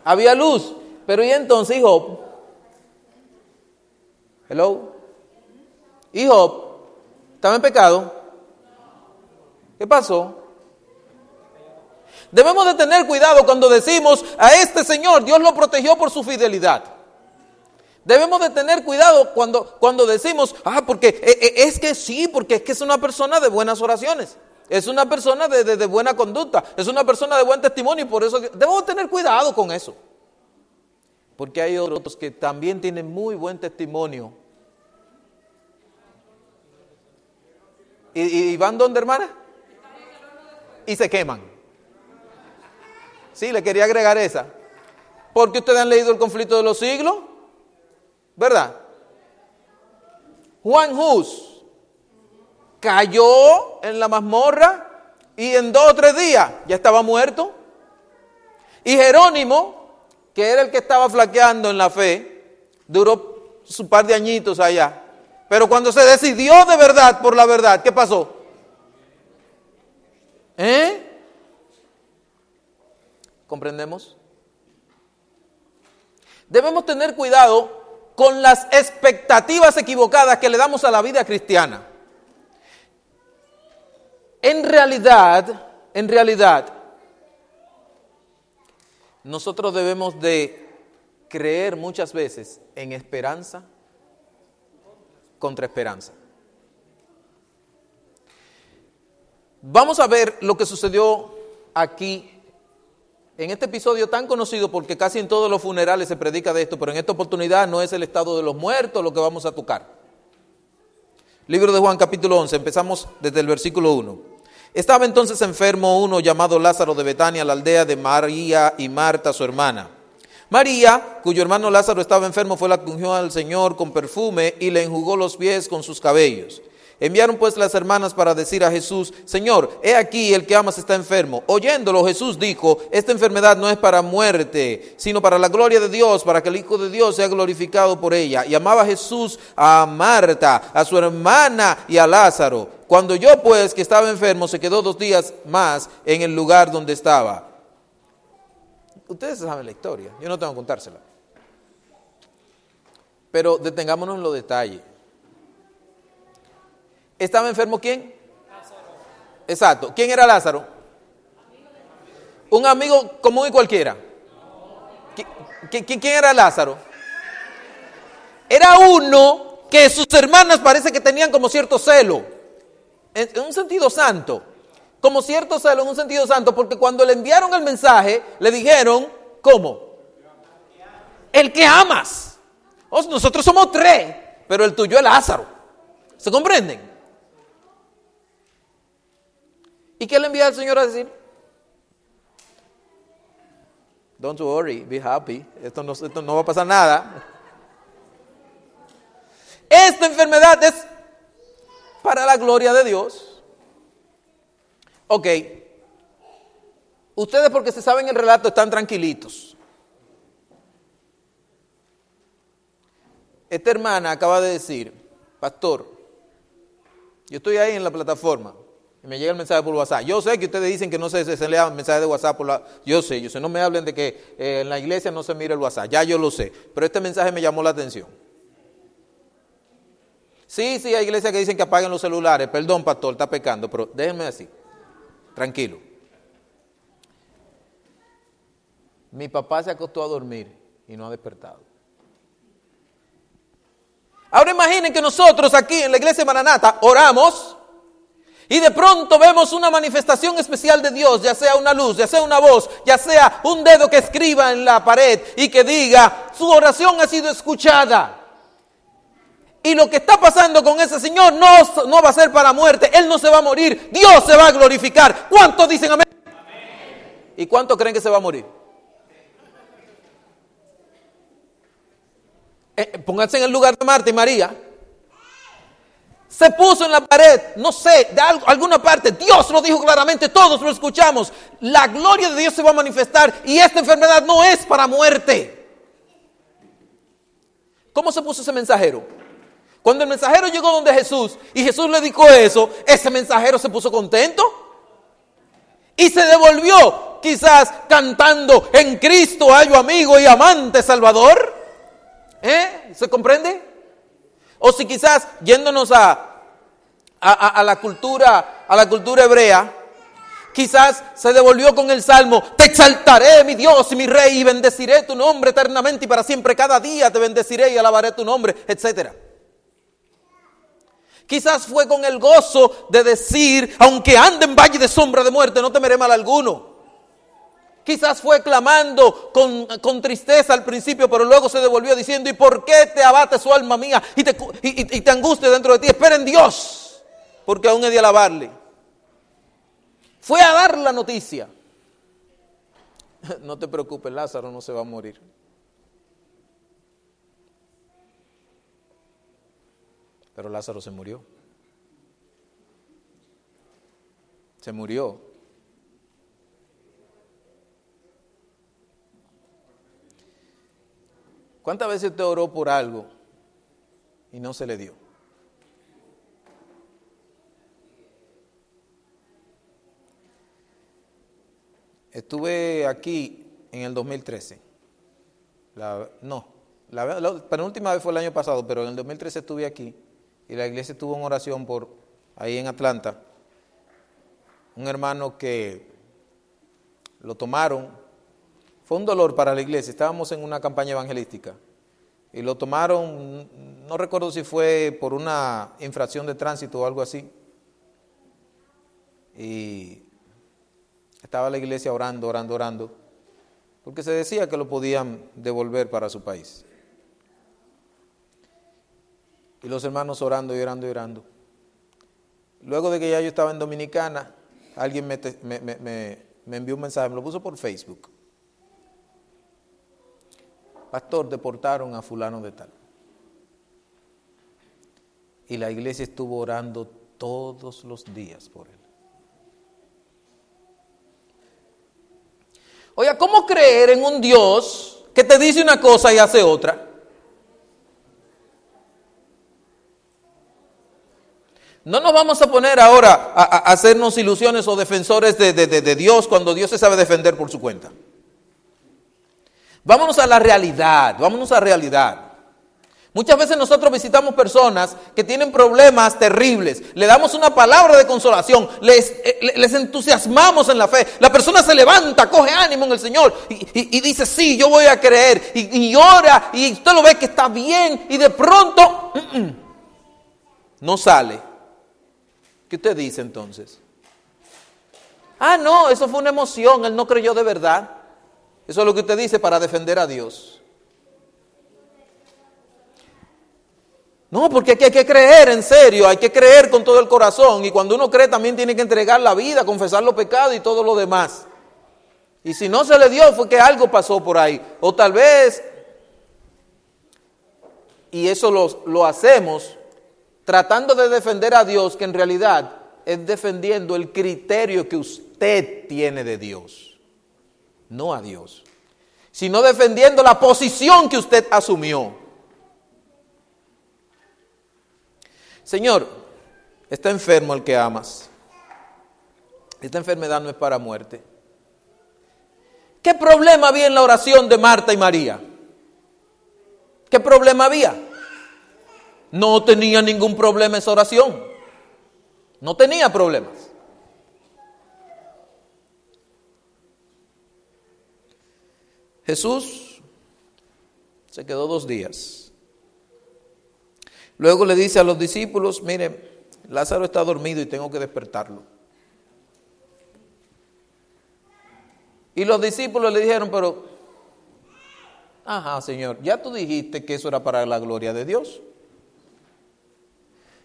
Había luz, pero ¿y entonces hijo? Hello. Hijo, ¿estaba en pecado? ¿Qué pasó? Debemos de tener cuidado cuando decimos a este Señor, Dios lo protegió por su fidelidad. Debemos de tener cuidado cuando, cuando decimos, ah, porque es que sí, porque es que es una persona de buenas oraciones, es una persona de, de, de buena conducta, es una persona de buen testimonio y por eso debemos tener cuidado con eso. Porque hay otros que también tienen muy buen testimonio. ¿Y, y van donde, hermana? Y se queman. Sí, le quería agregar esa. Porque ustedes han leído el conflicto de los siglos. ¿Verdad? Juan Hus cayó en la mazmorra y en dos o tres días ya estaba muerto. Y Jerónimo, que era el que estaba flaqueando en la fe, duró su par de añitos allá. Pero cuando se decidió de verdad por la verdad, ¿qué pasó? ¿Eh? ¿Comprendemos? Debemos tener cuidado con las expectativas equivocadas que le damos a la vida cristiana. En realidad, en realidad, nosotros debemos de creer muchas veces en esperanza contra esperanza. Vamos a ver lo que sucedió aquí en este episodio tan conocido porque casi en todos los funerales se predica de esto, pero en esta oportunidad no es el estado de los muertos lo que vamos a tocar. Libro de Juan capítulo 11, empezamos desde el versículo 1. Estaba entonces enfermo uno llamado Lázaro de Betania, la aldea de María y Marta, su hermana. María, cuyo hermano Lázaro estaba enfermo, fue la que ungió al Señor con perfume y le enjugó los pies con sus cabellos. Enviaron pues las hermanas para decir a Jesús, Señor, he aquí el que amas está enfermo. Oyéndolo Jesús dijo, esta enfermedad no es para muerte, sino para la gloria de Dios, para que el Hijo de Dios sea glorificado por ella. Y amaba Jesús a Marta, a su hermana y a Lázaro. Cuando yo pues, que estaba enfermo, se quedó dos días más en el lugar donde estaba. Ustedes saben la historia, yo no tengo que contársela. Pero detengámonos en los detalles. ¿Estaba enfermo quién? Exacto. ¿Quién era Lázaro? Un amigo común y cualquiera. ¿Quién era Lázaro? Era uno que sus hermanas parece que tenían como cierto celo, en un sentido santo, como cierto celo en un sentido santo, porque cuando le enviaron el mensaje, le dijeron, ¿cómo? El que amas. nosotros somos tres, pero el tuyo es Lázaro. ¿Se comprenden? ¿Y qué le envía el Señor a decir? Don't worry, be happy. Esto no, esto no va a pasar nada. Esta enfermedad es para la gloria de Dios. Ok. Ustedes porque se saben el relato están tranquilitos. Esta hermana acaba de decir, pastor, yo estoy ahí en la plataforma. Me llega el mensaje por WhatsApp. Yo sé que ustedes dicen que no se, se, lea mensaje de WhatsApp por la... Yo sé, yo sé, no me hablen de que eh, en la iglesia no se mire el WhatsApp, ya yo lo sé. Pero este mensaje me llamó la atención. Sí, sí, hay iglesias que dicen que apaguen los celulares. Perdón, pastor, está pecando, pero déjenme así. Tranquilo. Mi papá se acostó a dormir y no ha despertado. Ahora imaginen que nosotros aquí en la iglesia de Maranata oramos y de pronto vemos una manifestación especial de Dios, ya sea una luz, ya sea una voz, ya sea un dedo que escriba en la pared y que diga, su oración ha sido escuchada. Y lo que está pasando con ese Señor no, no va a ser para muerte, Él no se va a morir, Dios se va a glorificar. ¿Cuántos dicen amén? ¿Y cuántos creen que se va a morir? Eh, pónganse en el lugar de Marta y María se puso en la pared, no sé, de alguna parte, Dios lo dijo claramente, todos lo escuchamos, la gloria de Dios se va a manifestar y esta enfermedad no es para muerte. ¿Cómo se puso ese mensajero? Cuando el mensajero llegó donde Jesús y Jesús le dijo eso, ese mensajero se puso contento y se devolvió quizás cantando en Cristo hallo amigo y amante Salvador. ¿Eh? ¿Se comprende? O si quizás yéndonos a, a, la cultura, a la cultura hebrea, quizás se devolvió con el salmo, te exaltaré mi Dios y mi rey y bendeciré tu nombre eternamente y para siempre cada día te bendeciré y alabaré tu nombre, etc. Quizás fue con el gozo de decir, aunque ande en valle de sombra de muerte, no temeré mal alguno. Quizás fue clamando con, tristeza al principio, pero luego se devolvió diciendo, ¿y por qué te abate su alma mía y te, y, te angustia dentro de ti? Espera en Dios, porque aún he de alabarle. Fue a dar la noticia. No te preocupes, Lázaro no se va a morir. Pero Lázaro se murió. Se murió. ¿Cuántas veces usted oró por algo y no se le dio? Estuve aquí en el 2013. La- no, la, la penúltima vez fue el año pasado, pero en el 2013 estuve aquí y la iglesia tuvo una oración por ahí en Atlanta. Un hermano que lo tomaron, fue un dolor para la iglesia, estábamos en una campaña evangelística y lo tomaron, no recuerdo si fue por una infracción de tránsito o algo así. Y estaba la iglesia orando, orando, orando, porque se decía que lo podían devolver para su país. Y los hermanos orando y orando y orando. Luego de que ya yo estaba en Dominicana, alguien me, me- me- me envió un mensaje, me lo puso por Facebook. Pastor, deportaron a fulano de tal. Y la iglesia estuvo orando todos los días por él. Oiga, ¿cómo creer en un Dios que te dice una cosa y hace otra? No nos vamos a poner ahora a, hacernos ilusiones o defensores de, de- de- de Dios cuando Dios se sabe defender por su cuenta. Vámonos a la realidad, vámonos a la realidad. Muchas veces nosotros visitamos personas que tienen problemas terribles, le damos una palabra de consolación, les, eh, entusiasmamos en la fe, la persona se levanta, coge ánimo en el Señor y, dice, sí, yo voy a creer, y, y ora, y usted lo ve que está bien, y de pronto no sale. ¿Qué usted dice entonces? Ah, no, eso fue una emoción, él no creyó de verdad. Eso es lo que usted dice para defender a Dios. No, porque aquí hay que creer en serio, hay que creer con todo el corazón. Y cuando uno cree también tiene que entregar la vida, confesar los pecados y todo lo demás. Y si no se le dio fue que algo pasó por ahí. O tal vez, y eso lo, lo hacemos tratando de defender a Dios, que en realidad es defendiendo el criterio que usted tiene de Dios, no a Dios, sino defendiendo la posición que usted asumió. Señor, está enfermo el que amas. Esta enfermedad no es para muerte. ¿Qué problema había en la oración de Marta y María? ¿Qué problema había? No tenía ningún problema esa oración. No tenía problemas. Jesús se quedó dos días. Luego le dice a los discípulos, miren, Lázaro está dormido y tengo que despertarlo. Y los discípulos le dijeron, pero, ajá, Señor, ya tú dijiste que eso era para la gloria de Dios.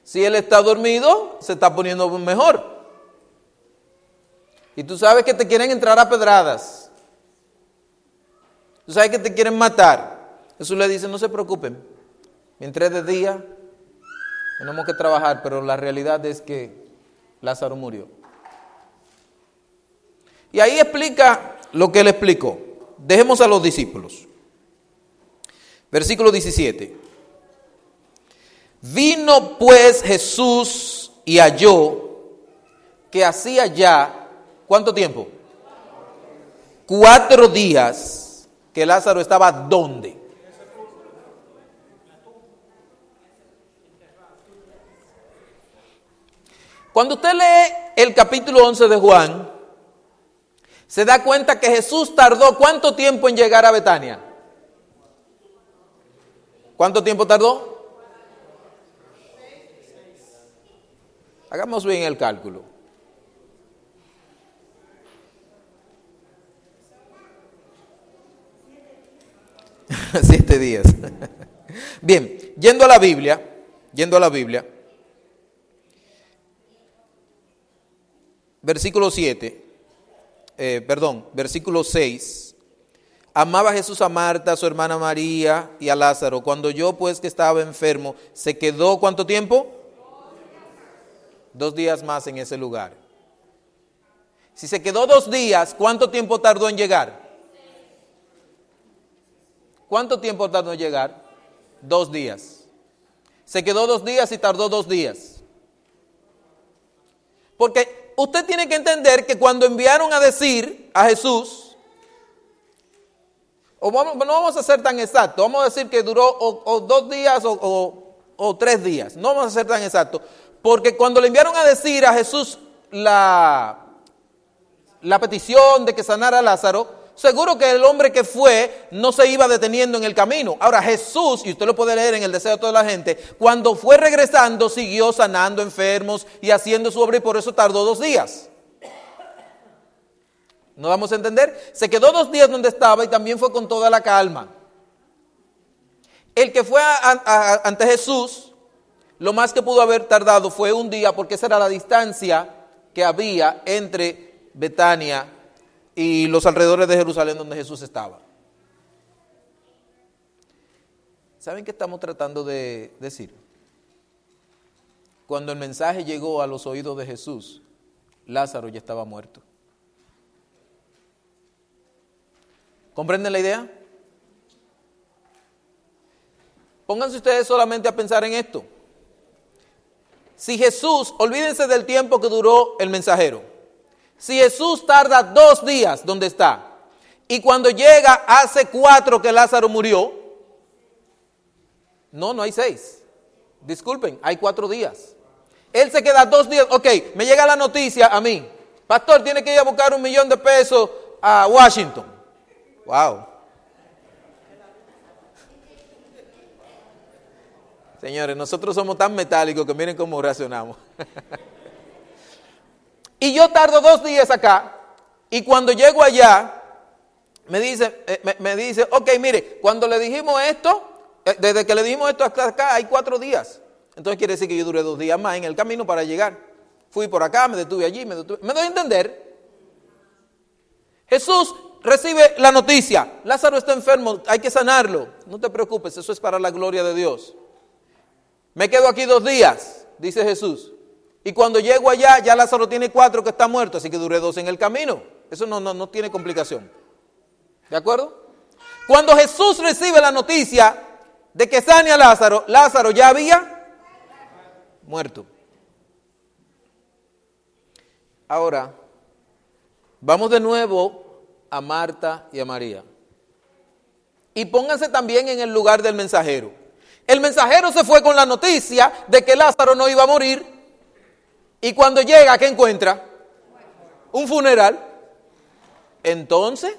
Si él está dormido, se está poniendo mejor. Y tú sabes que te quieren entrar a pedradas. Sabes que te quieren matar. Jesús le dice, no se preocupen. Mientras de día tenemos que trabajar, pero la realidad es que Lázaro murió. Y ahí explica lo que él explicó. Dejemos a los discípulos. Versículo 17. Vino pues Jesús y halló que hacía ya, ¿cuánto tiempo? Cuatro días que Lázaro estaba ¿dónde? Cuando usted lee el capítulo 11 de Juan, se da cuenta que Jesús tardó cuánto tiempo en llegar a Betania. ¿Cuánto tiempo tardó? Hagamos bien el cálculo. Siete días. Bien, yendo a la Biblia, yendo a la Biblia, versículo 7, eh, perdón, versículo 6 Amaba Jesús a Marta, a su hermana María y a Lázaro. Cuando yo pues que estaba enfermo, se quedó cuánto tiempo? Dos días más en ese lugar. Si se quedó dos días, ¿cuánto tiempo tardó en llegar? ¿Cuánto tiempo tardó en llegar? Dos días. Se quedó dos días y tardó dos días. Porque usted tiene que entender que cuando enviaron a decir a Jesús, no vamos a ser tan exacto, vamos a decir que duró o, dos días o, o, tres días, no vamos a ser tan exacto, porque cuando le enviaron a decir a Jesús la, la petición de que sanara a Lázaro, seguro que el hombre que fue no se iba deteniendo en el camino. Ahora Jesús, y usted lo puede leer en el deseo de toda la gente, cuando fue regresando siguió sanando enfermos y haciendo su obra y por eso tardó dos días. ¿No vamos a entender? Se quedó dos días donde estaba y también fue con toda la calma. El que fue ante Jesús, lo más que pudo haber tardado fue un día porque esa era la distancia que había entre Betania y los alrededores de Jerusalén donde Jesús estaba. ¿Saben qué estamos tratando de decir? Cuando el mensaje llegó a los oídos de Jesús, Lázaro ya estaba muerto. ¿Comprenden la idea? Pónganse ustedes solamente a pensar en esto. Si Jesús, olvídense del tiempo que duró el mensajero. Si Jesús tarda dos días donde está y cuando llega hace cuatro que Lázaro murió, no, no hay seis. Disculpen, hay cuatro días. Él se queda dos días. Ok, me llega la noticia a mí. Pastor, tiene que ir a buscar un millón de pesos a Washington. Wow. Señores, nosotros somos tan metálicos que miren cómo reaccionamos. Y yo tardo dos días acá y cuando llego allá, me dice, eh, me, dice, ok, mire, cuando le dijimos esto, eh, desde que le dijimos esto hasta acá hay cuatro días. Entonces quiere decir que yo duré dos días más en el camino para llegar. Fui por acá, me detuve allí, me detuve. ¿Me doy a entender? Jesús recibe la noticia, Lázaro está enfermo, hay que sanarlo. No te preocupes, eso es para la gloria de Dios. Me quedo aquí dos días, dice Jesús. Y cuando llego allá, ya Lázaro tiene cuatro que está muerto, así que duré dos en el camino. Eso no, no, no tiene complicación. ¿De acuerdo? Cuando Jesús recibe la noticia de que sane a Lázaro, Lázaro ya había muerto. Ahora, vamos de nuevo a Marta y a María. Y pónganse también en el lugar del mensajero. El mensajero se fue con la noticia de que Lázaro no iba a morir y cuando llega, ¿qué encuentra? Un funeral. Entonces,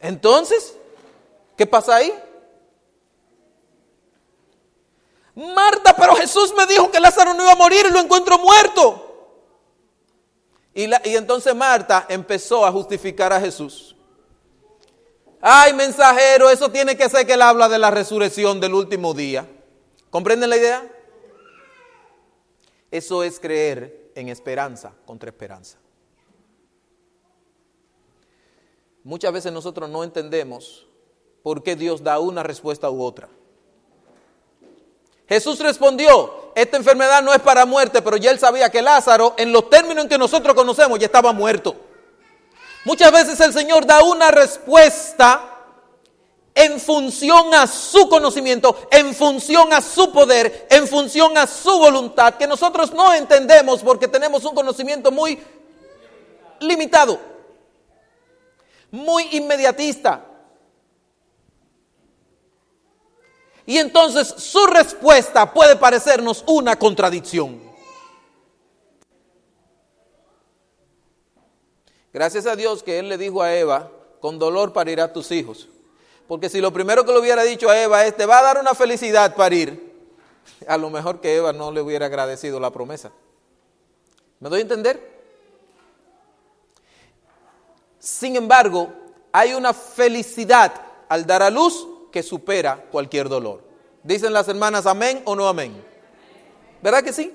entonces, ¿qué pasa ahí? Marta, pero Jesús me dijo que Lázaro no iba a morir y lo encuentro muerto. Y, y entonces Marta empezó a justificar a Jesús. Ay, mensajero, eso tiene que ser que él habla de la resurrección del último día. ¿Comprenden la idea? Eso es creer en esperanza contra esperanza. Muchas veces nosotros no entendemos por qué Dios da una respuesta u otra. Jesús respondió, esta enfermedad no es para muerte, pero ya él sabía que Lázaro, en los términos en que nosotros conocemos, ya estaba muerto. Muchas veces el Señor da una respuesta en función a su conocimiento, en función a su poder, en función a su voluntad, que nosotros no entendemos porque tenemos un conocimiento muy limitado, muy inmediatista. Y entonces su respuesta puede parecernos una contradicción. Gracias a Dios que Él le dijo a Eva, con dolor parirá tus hijos. Porque si lo primero que le hubiera dicho a Eva es, te va a dar una felicidad parir, a lo mejor que Eva no le hubiera agradecido la promesa. ¿Me doy a entender? Sin embargo, hay una felicidad al dar a luz que supera cualquier dolor. Dicen las hermanas amén o no amén. ¿Verdad que sí?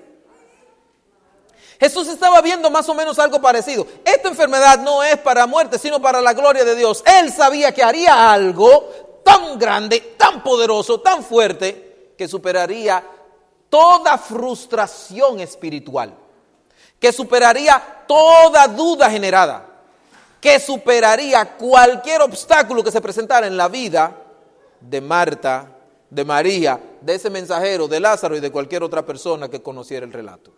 Jesús estaba viendo más o menos algo parecido. Esta enfermedad no es para muerte, sino para la gloria de Dios. Él sabía que haría algo tan grande, tan poderoso, tan fuerte, que superaría toda frustración espiritual, que superaría toda duda generada, que superaría cualquier obstáculo que se presentara en la vida de Marta, de María, de ese mensajero, de Lázaro y de cualquier otra persona que conociera el relato.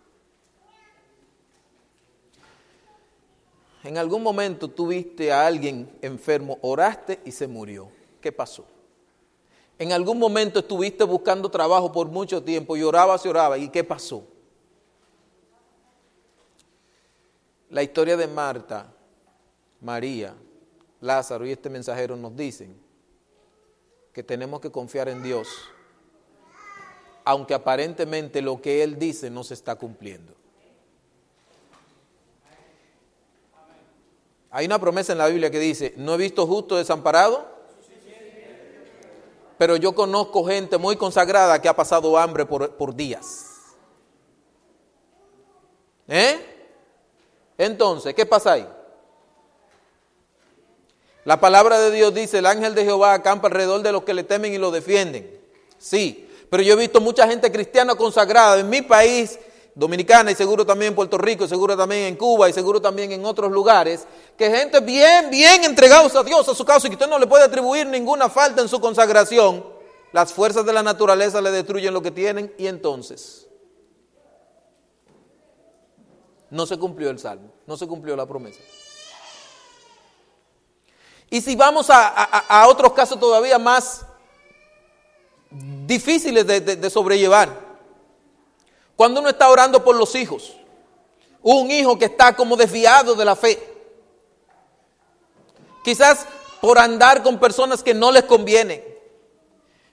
En algún momento tuviste a alguien enfermo, oraste y se murió. ¿Qué pasó? En algún momento estuviste buscando trabajo por mucho tiempo y orabas y orabas. ¿Y qué pasó? La historia de Marta, María, Lázaro y este mensajero nos dicen que tenemos que confiar en Dios, aunque aparentemente lo que Él dice no se está cumpliendo. Hay una promesa en la Biblia que dice, no he visto justo desamparado, pero yo conozco gente muy consagrada que ha pasado hambre por, días. ¿Eh? Entonces, ¿qué pasa ahí? La palabra de Dios dice, el ángel de Jehová acampa alrededor de los que le temen y lo defienden. Sí, pero yo he visto mucha gente cristiana consagrada en mi país Dominicana y seguro también en Puerto Rico, seguro también en Cuba y seguro también en otros lugares, que gente bien, bien entregados a Dios, a su causa, y que usted no le puede atribuir ninguna falta en su consagración, las fuerzas de la naturaleza le destruyen lo que tienen y entonces no se cumplió el salmo, no se cumplió la promesa. Y si vamos a, otros casos todavía más difíciles de sobrellevar, cuando uno está orando por los hijos, un hijo que está como desviado de la fe, quizás por andar con personas que no les convienen.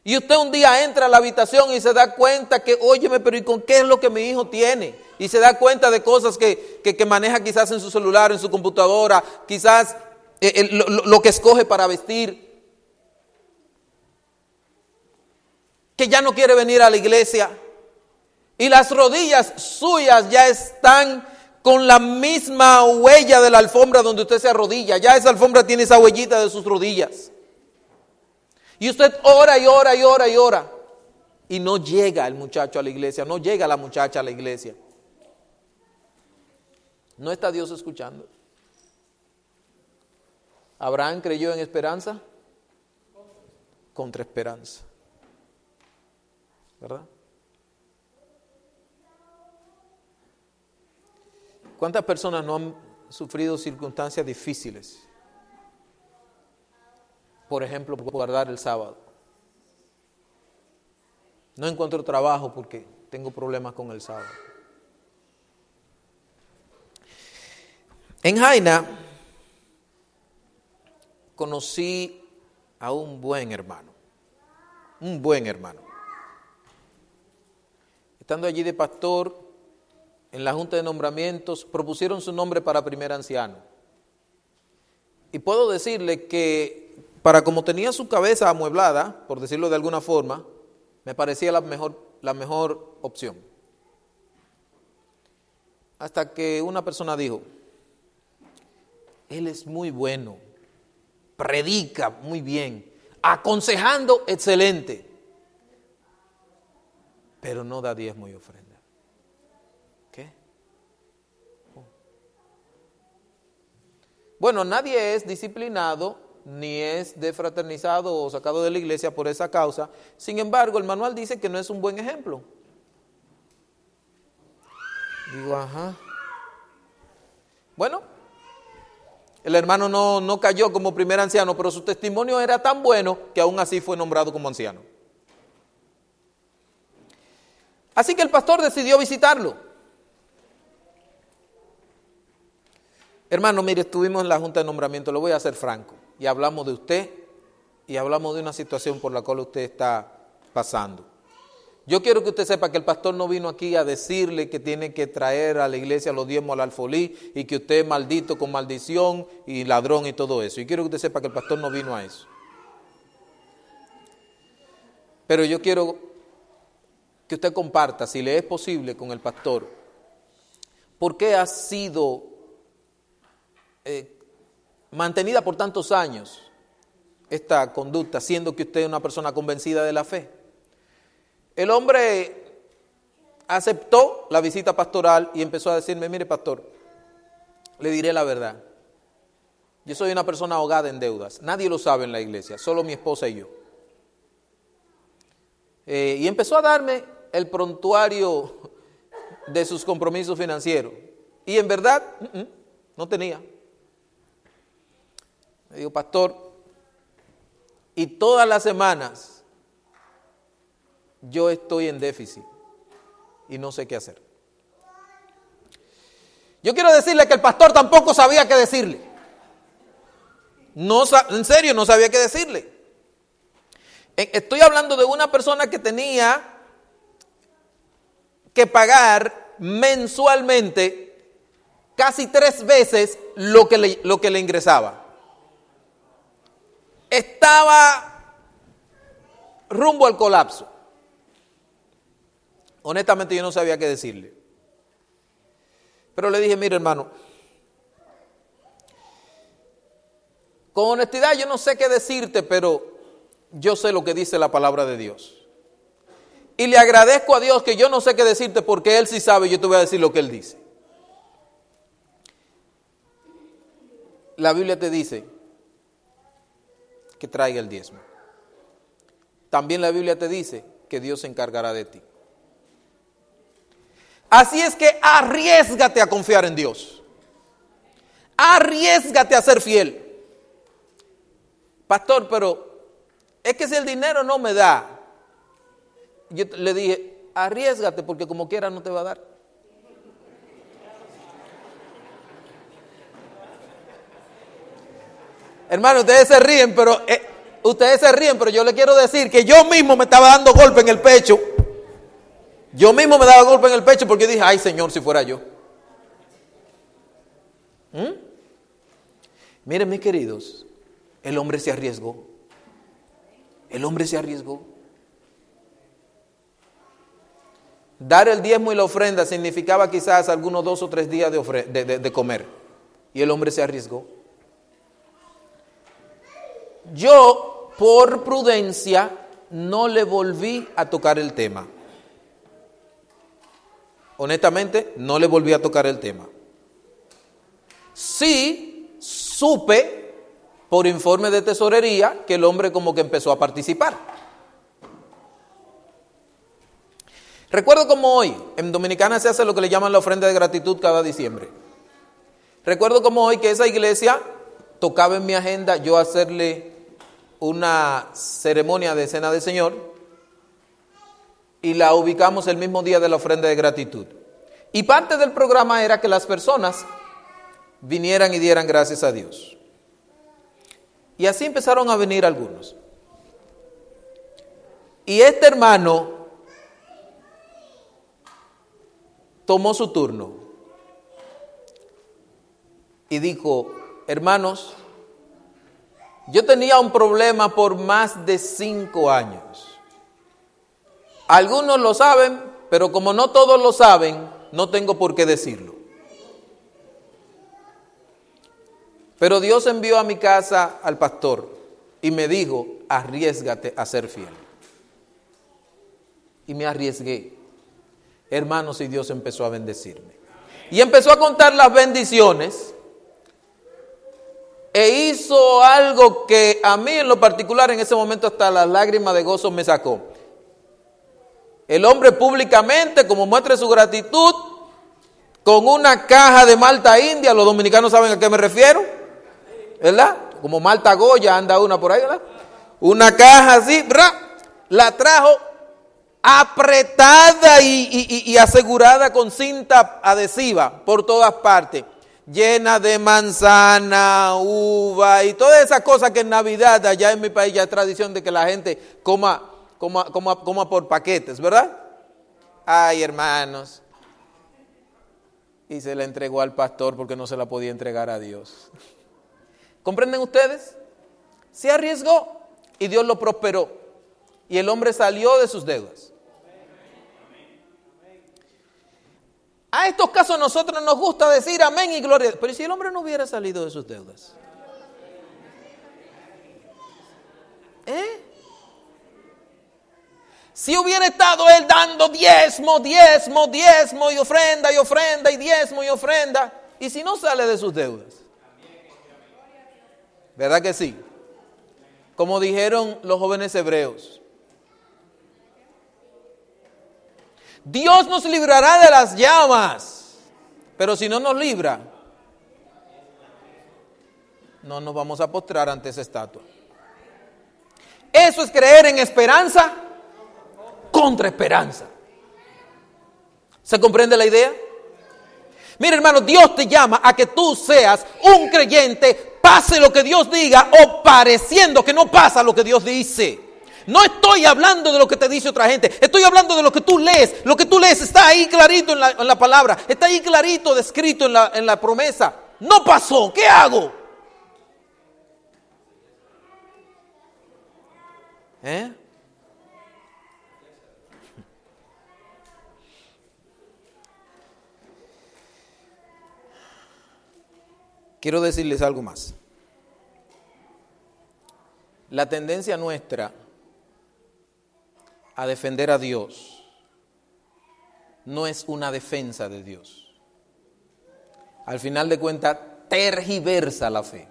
Y usted un día entra a la habitación y se da cuenta que, óyeme, pero ¿y con qué es lo que mi hijo tiene? Y se da cuenta de cosas que, maneja quizás en su celular, en su computadora, quizás eh, lo que escoge para vestir. Que ya no quiere venir a la iglesia. Y las rodillas suyas ya están con la misma huella de la alfombra donde usted se arrodilla. Ya esa alfombra tiene esa huellita de sus rodillas. Y usted ora y ora y ora y ora. Y no llega el muchacho a la iglesia, no llega la muchacha a la iglesia. ¿No está Dios escuchando? ¿Abraham creyó en esperanza? Contra esperanza. ¿Verdad? ¿Cuántas personas no han sufrido circunstancias difíciles? Por ejemplo, por guardar el sábado. No encuentro trabajo porque tengo problemas con el sábado. En Jaina conocí a un buen hermano, un buen hermano. Estando allí de pastor, en la Junta de Nombramientos propusieron su nombre para primer anciano. Y puedo decirle que para como tenía su cabeza amueblada, por decirlo de alguna forma, me parecía la mejor, la mejor opción. Hasta que una persona dijo, él es muy bueno, predica muy bien, aconsejando excelente, pero no da diezmo y ofrenda. Bueno, nadie es disciplinado ni es defraternizado o sacado de la iglesia por esa causa. Sin embargo, el manual dice que no es un buen ejemplo. Digo, ajá. Bueno, el hermano no, no cayó como primer anciano, pero su testimonio era tan bueno que aún así fue nombrado como anciano. Así que el pastor decidió visitarlo. Hermano, mire, estuvimos en la Junta de Nombramiento, lo voy a hacer franco, y hablamos de usted y hablamos de una situación por la cual usted está pasando. Yo quiero que usted sepa que el pastor no vino aquí a decirle que tiene que traer a la iglesia los diezmos al alfolí y que usted es maldito con maldición y ladrón y todo eso. Y quiero que usted sepa que el pastor no vino a eso. Pero yo quiero que usted comparta, si le es posible, con el pastor ¿por qué ha sido eh, mantenida por tantos años esta conducta, siendo que usted es una persona convencida de la fe? El hombre aceptó la visita pastoral y empezó a decirme, mire pastor, le diré la verdad. Yo soy una persona ahogada en deudas. Nadie lo sabe en la iglesia, solo mi esposa y yo. Eh, y empezó a darme el prontuario de sus compromisos financieros. Y en verdad, mm, mm, no tenía. Me dijo, pastor, y todas las semanas yo estoy en déficit y no sé qué hacer. Yo quiero decirle que el pastor tampoco sabía qué decirle. No, en serio, no sabía qué decirle. Estoy hablando de una persona que tenía que pagar mensualmente casi tres veces lo que le, lo que le ingresaba. Estaba rumbo al colapso. Honestamente yo no sabía qué decirle. Pero le dije, mire hermano, con honestidad yo no sé qué decirte, pero yo sé lo que dice la palabra de Dios. Y le agradezco a Dios que yo no sé qué decirte porque Él sí sabe yo te voy a decir lo que Él dice. La Biblia te dice que traiga el diezmo. También la Biblia te dice que Dios se encargará de ti. Así es que arriesgate a confiar en Dios. Arriesgate a ser fiel. Pastor, pero es que si el dinero no me da, yo le dije, arriesgate porque como quiera no te va a dar. Hermano, ustedes se ríen, pero eh, ustedes se ríen, pero yo le quiero decir que yo mismo me estaba dando golpe en el pecho yo mismo me daba golpe en el pecho porque dije, ay Señor, si fuera yo. ¿Mm? Miren, mis queridos, el hombre se arriesgó. El hombre se arriesgó. Dar el diezmo y la ofrenda significaba quizás algunos dos o tres días de, de comer. Y el hombre se arriesgó. Yo, por prudencia, no le volví a tocar el tema honestamente, no le volví a tocar el tema. Sí supe por informe de tesorería que el hombre como que empezó a participar. Recuerdo como hoy, en Dominicana se hace lo que le llaman la ofrenda de gratitud cada diciembre. Recuerdo como hoy que esa iglesia tocaba en mi agenda yo hacerle una ceremonia de cena del Señor y la ubicamos el mismo día de la ofrenda de gratitud. Y parte del programa era que las personas vinieran y dieran gracias a Dios. Y así empezaron a venir algunos. Y este hermano tomó su turno y dijo, hermanos, yo tenía un problema por más de cinco años. Algunos lo saben, pero como no todos lo saben, no tengo por qué decirlo. Pero Dios envió a mi casa al pastor y me dijo, arriesgate a ser fiel. Y me arriesgué. Hermanos, y Dios empezó a bendecirme. Y empezó a contar las bendiciones. E hizo algo que a mí en lo particular en ese momento hasta las lágrimas de gozo me sacó. El hombre públicamente, como muestra su gratitud, con una caja de Malta India, los dominicanos saben a qué me refiero, ¿verdad? Como Malta Goya anda una por ahí, ¿verdad? Una caja así, la trajo apretada y, asegurada con cinta adhesiva por todas partes, llena de manzana, uva y todas esas cosas que en Navidad, allá en mi país ya es tradición de que la gente coma como por paquetes, ¿verdad? Ay, hermanos. Y se la entregó al pastor porque no se la podía entregar a Dios. ¿Comprenden ustedes? Se arriesgó y Dios lo prosperó. Y el hombre salió de sus deudas. A estos casos nosotros nos gusta decir amén y gloria. Pero ¿y si el hombre no hubiera salido de sus deudas? ¿Eh? Si hubiera estado él dando diezmo, diezmo, diezmo y ofrenda y ofrenda y diezmo y ofrenda, y si no sale de sus deudas. ¿Verdad que sí? Como dijeron los jóvenes hebreos. Dios nos librará de las llamas, pero si no nos libra, no nos vamos a postrar ante esa estatua. Eso es creer en esperanza contra esperanza. ¿Se comprende la idea? Mira hermano, Dios te llama a que tú seas un creyente, pase lo que Dios diga o pareciendo que no pasa lo que Dios dice. No estoy hablando de lo que te dice otra gente, estoy hablando de lo que tú lees. Lo que tú lees está ahí clarito en la, palabra, está ahí clarito descrito en la, en la promesa. No pasó, ¿qué hago? ¿Eh? Quiero decirles algo más. La tendencia nuestra a defender a Dios no es una defensa de Dios. Al final de cuentas, tergiversa la fe.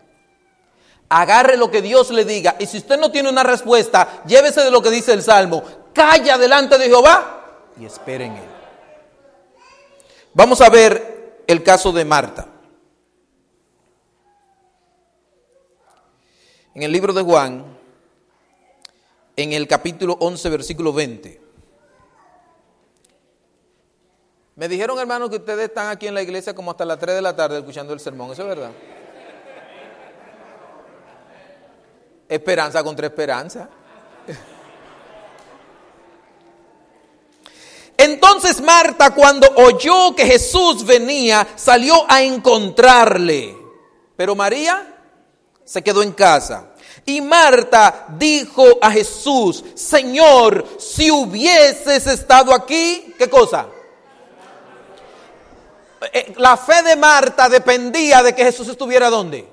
Agarre lo que Dios le diga y si usted no tiene una respuesta, llévese de lo que dice el Salmo. Calla delante de Jehová y espere en él. Vamos a ver el caso de Marta. En el libro de Juan, en el capítulo 11, versículo 20. Me dijeron, hermanos, que ustedes están aquí en la iglesia como hasta las 3 de la tarde escuchando el sermón. ¿Eso es verdad? Esperanza contra esperanza. Entonces Marta, cuando oyó que Jesús venía, salió a encontrarle. Pero María se quedó en casa. Y Marta dijo a Jesús, Señor, si hubieses estado aquí, ¿qué cosa? Eh, la fe de Marta dependía de que Jesús estuviera donde.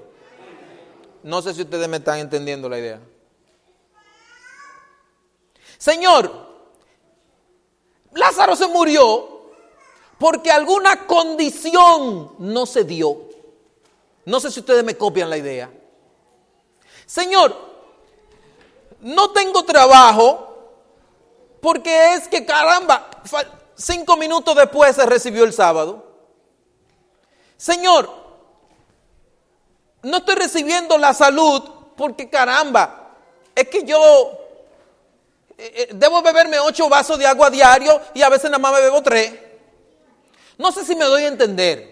No sé si ustedes me están entendiendo la idea. Señor, Lázaro se murió porque alguna condición no se dio. No sé si ustedes me copian la idea. Señor, no tengo trabajo porque es que caramba, cinco minutos después se recibió el sábado. Señor, no estoy recibiendo la salud porque caramba, es que yo eh, eh, debo beberme ocho vasos de agua diario y a veces nada más me bebo tres. No sé si me doy a entender.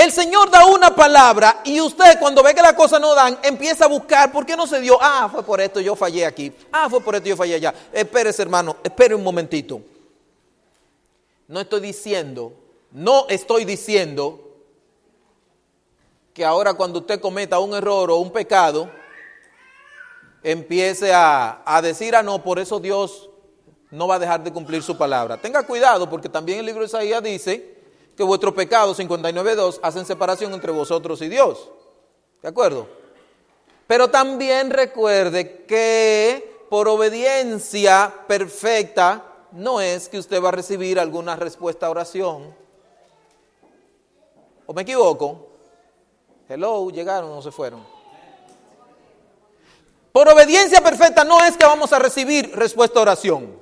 El Señor da una palabra y usted cuando ve que las cosas no dan, empieza a buscar por qué no se dio. Ah, fue por esto, yo fallé aquí. Ah, fue por esto, yo fallé allá. Espérese, hermano, espere un momentito. No estoy diciendo, no estoy diciendo que ahora cuando usted cometa un error o un pecado, empiece a, a decir, ah, no, por eso Dios no va a dejar de cumplir su palabra. Tenga cuidado porque también el libro de Isaías dice que vuestro pecado, 59.2, hacen separación entre vosotros y Dios. ¿De acuerdo? Pero también recuerde que por obediencia perfecta no es que usted va a recibir alguna respuesta a oración. ¿O me equivoco? Hello, llegaron o se fueron. Por obediencia perfecta no es que vamos a recibir respuesta a oración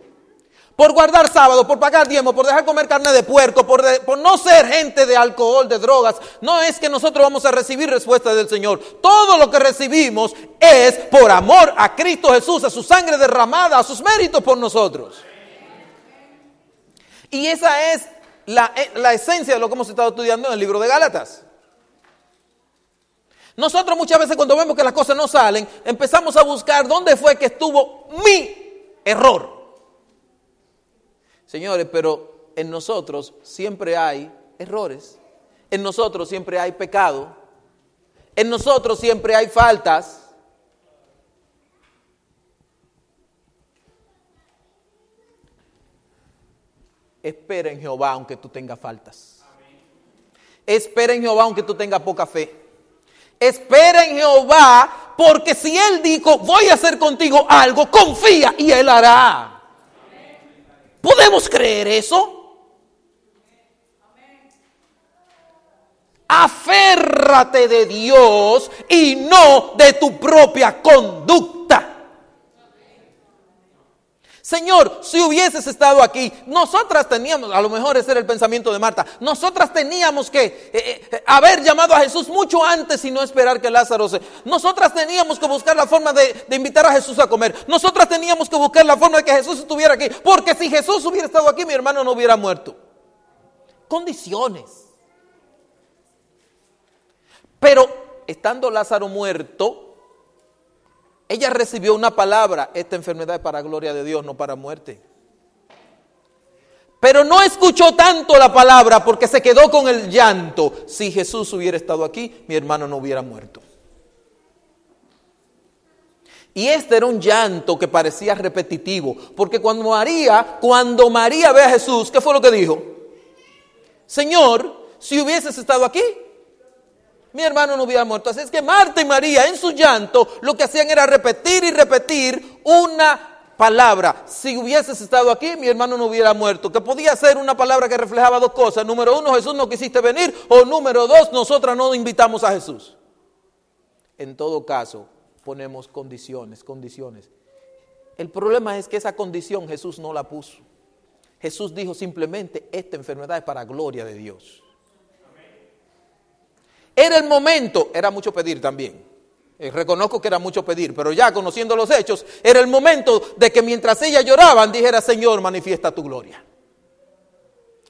por guardar sábado, por pagar diezmo, por dejar comer carne de puerco, por, no ser gente de alcohol, de drogas, no es que nosotros vamos a recibir respuesta del Señor. Todo lo que recibimos es por amor a Cristo Jesús, a su sangre derramada, a sus méritos por nosotros. Y esa es la, eh, la esencia de lo que hemos estado estudiando en el libro de Gálatas. Nosotros muchas veces cuando vemos que las cosas no salen, empezamos a buscar dónde fue que estuvo mi error. Señores, pero en nosotros siempre hay errores. En nosotros siempre hay pecado. En nosotros siempre hay faltas. espera en Jehová aunque tú tengas faltas. Espera en Jehová aunque tú tengas poca fe. Espera en Jehová porque si Él dijo, voy a hacer contigo algo, confía y Él hará. ¿Podemos creer eso? Aférrate de Dios y no de tu propia conducta. Señor, si hubieses estado aquí, nosotras teníamos, a lo mejor ese era el pensamiento de Marta, nosotras teníamos que eh, eh, haber llamado a Jesús mucho antes y no esperar que Lázaro se... Nosotras teníamos que buscar la forma de, de invitar a Jesús a comer. Nosotras teníamos que buscar la forma de que Jesús estuviera aquí. Porque si Jesús hubiera estado aquí, mi hermano no hubiera muerto. Condiciones. Pero estando Lázaro muerto, ella recibió una palabra, esta enfermedad es para gloria de Dios, no para muerte. Pero no escuchó tanto la palabra porque se quedó con el llanto. Si Jesús hubiera estado aquí, mi hermano no hubiera muerto. Y este era un llanto que parecía repetitivo, porque cuando María, cuando María ve a Jesús, ¿qué fue lo que dijo? Señor, si hubieses estado aquí, mi hermano no hubiera muerto. Así es que Marta y María en su llanto lo que hacían era repetir y repetir una palabra. Si hubieses estado aquí, mi hermano no hubiera muerto. Que podía ser una palabra que reflejaba dos cosas. Número uno, Jesús no quisiste venir. O número dos, nosotras no invitamos a Jesús. En todo caso, ponemos condiciones, condiciones. El problema es que esa condición Jesús no la puso. Jesús dijo simplemente, esta enfermedad es para gloria de Dios. Era el momento, era mucho pedir también. Eh, reconozco que era mucho pedir, pero ya conociendo los hechos, era el momento de que mientras ellas lloraban dijera, Señor, manifiesta tu gloria.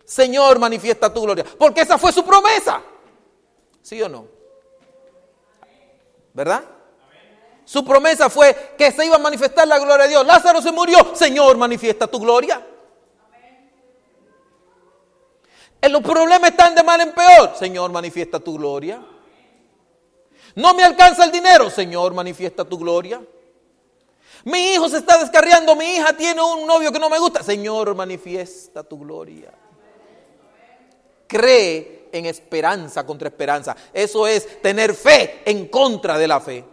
Señor, manifiesta tu gloria. Porque esa fue su promesa. ¿Sí o no? ¿Verdad? Su promesa fue que se iba a manifestar la gloria de Dios. Lázaro se murió. Señor, manifiesta tu gloria. En los problemas están de mal en peor. Señor, manifiesta tu gloria. No me alcanza el dinero. Señor, manifiesta tu gloria. Mi hijo se está descarriando. Mi hija tiene un novio que no me gusta. Señor, manifiesta tu gloria. Cree en esperanza contra esperanza. Eso es tener fe en contra de la fe.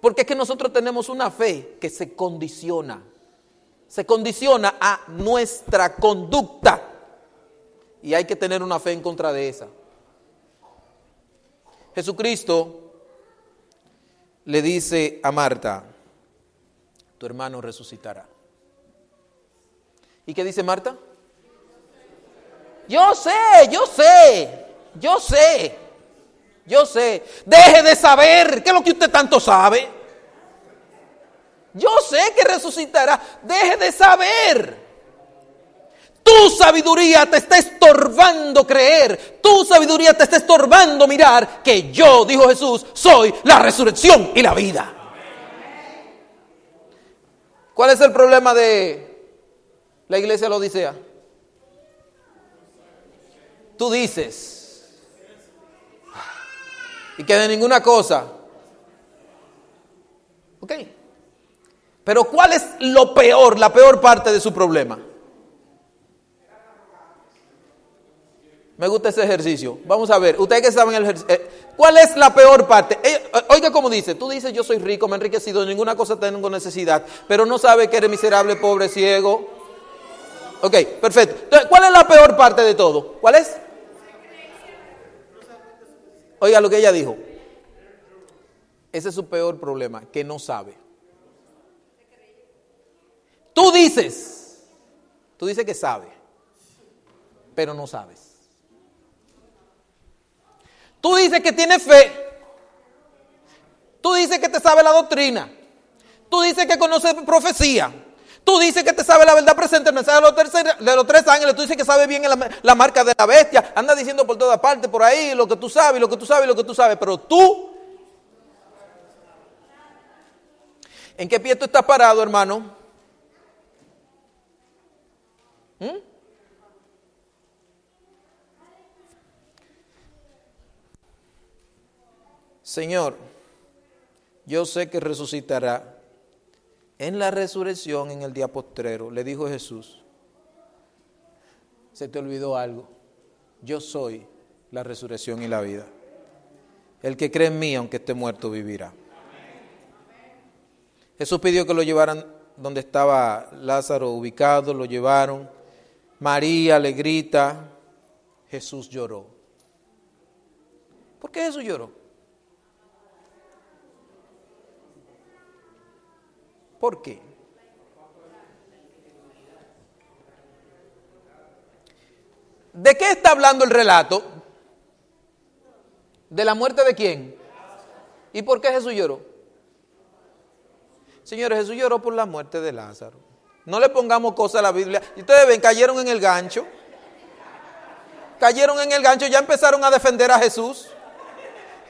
Porque es que nosotros tenemos una fe que se condiciona. Se condiciona a nuestra conducta. Y hay que tener una fe en contra de esa. Jesucristo le dice a Marta, tu hermano resucitará. ¿Y qué dice Marta? Yo sé, yo sé, yo sé, yo sé. Deje de saber, ¿qué es lo que usted tanto sabe? Yo sé que resucitará, deje de saber. Tu sabiduría te está estorbando creer. Tu sabiduría te está estorbando mirar que yo, dijo Jesús, soy la resurrección y la vida. ¿Cuál es el problema de la iglesia de la Odisea? Tú dices. Y que de ninguna cosa. Ok. Pero ¿cuál es lo peor, la peor parte de su problema? Me gusta ese ejercicio. Vamos a ver, ustedes que saben el ejercicio. eh, ¿Cuál es la peor parte? Eh, oiga como dice, tú dices yo soy rico, me he enriquecido, ninguna cosa tengo necesidad, pero no sabe que eres miserable, pobre, ciego. Ok, perfecto. Entonces, ¿cuál es la peor parte de todo? ¿Cuál es? Oiga lo que ella dijo. Ese es su peor problema, que no sabe. Tú dices, tú dices que sabe, pero no sabes. Tú dices que tienes fe. Tú dices que te sabe la doctrina. Tú dices que conoces profecía. Tú dices que te sabe la verdad presente, el mensaje de los, tres ángeles. Tú dices que sabe bien la, la, marca de la bestia. Anda diciendo por todas partes, por ahí, lo que tú sabes, lo que tú sabes, lo que tú sabes. Pero tú, ¿en qué pie tú estás parado, hermano? ¿Mm? Señor, yo sé que resucitará en la resurrección en el día postrero, le dijo Jesús. se te olvidó algo. Yo soy la resurrección y la vida. El que cree en mí, aunque esté muerto, vivirá. Jesús pidió que lo llevaran donde estaba Lázaro ubicado, lo llevaron. María le grita, Jesús lloró. ¿Por qué Jesús lloró? ¿Por qué? ¿De qué está hablando el relato? ¿De la muerte de quién? ¿Y por qué Jesús lloró? Señores, Jesús lloró por la muerte de Lázaro. No le pongamos cosas a la Biblia. Y ustedes ven, cayeron en el gancho. Cayeron en el gancho, ya empezaron a defender a Jesús.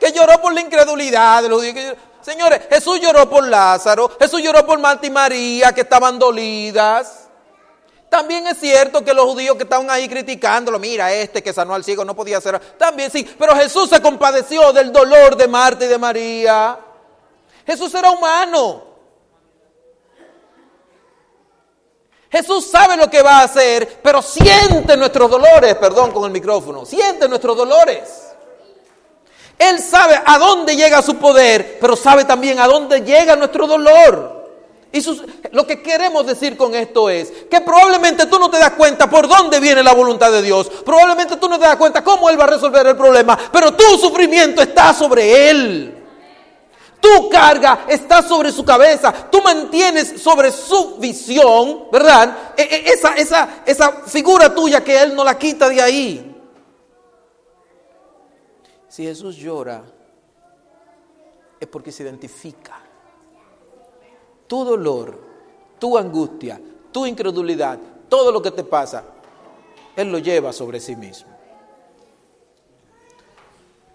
Que lloró por la incredulidad de los judíos. Señores, Jesús lloró por Lázaro. Jesús lloró por Marta y María, que estaban dolidas. También es cierto que los judíos que estaban ahí criticándolo, mira, este que sanó al ciego no podía ser. También sí, pero Jesús se compadeció del dolor de Marta y de María. Jesús era humano. Jesús sabe lo que va a hacer, pero siente nuestros dolores, perdón con el micrófono, siente nuestros dolores. Él sabe a dónde llega su poder, pero sabe también a dónde llega nuestro dolor. Y lo que queremos decir con esto es que probablemente tú no te das cuenta por dónde viene la voluntad de Dios. Probablemente tú no te das cuenta cómo Él va a resolver el problema, pero tu sufrimiento está sobre Él. Tu carga está sobre su cabeza. Tú mantienes sobre su visión, ¿verdad? E, e, esa, esa, esa figura tuya que Él no la quita de ahí. Si Jesús llora, es porque se identifica. Tu dolor, tu angustia, tu incredulidad, todo lo que te pasa, Él lo lleva sobre sí mismo.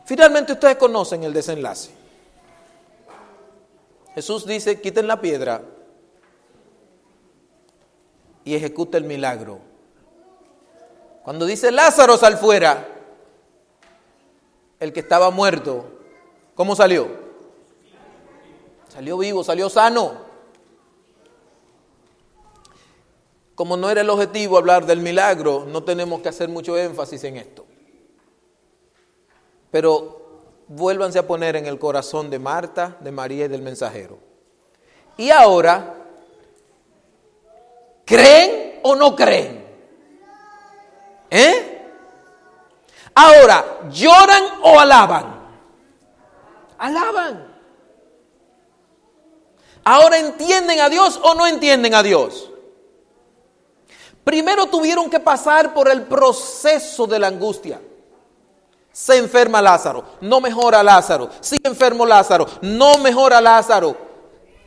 Finalmente ustedes conocen el desenlace. Jesús dice, quiten la piedra y ejecuta el milagro. Cuando dice Lázaro sal fuera, el que estaba muerto, ¿cómo salió? Salió vivo, salió sano. Como no era el objetivo hablar del milagro, no tenemos que hacer mucho énfasis en esto. Pero vuélvanse a poner en el corazón de Marta, de María y del mensajero. Y ahora, ¿creen o no creen? ¿Eh? Ahora, ¿lloran o alaban? Alaban. Ahora entienden a Dios o no entienden a Dios. Primero tuvieron que pasar por el proceso de la angustia. Se enferma Lázaro, no mejora Lázaro. Sigue enfermo Lázaro, no mejora Lázaro.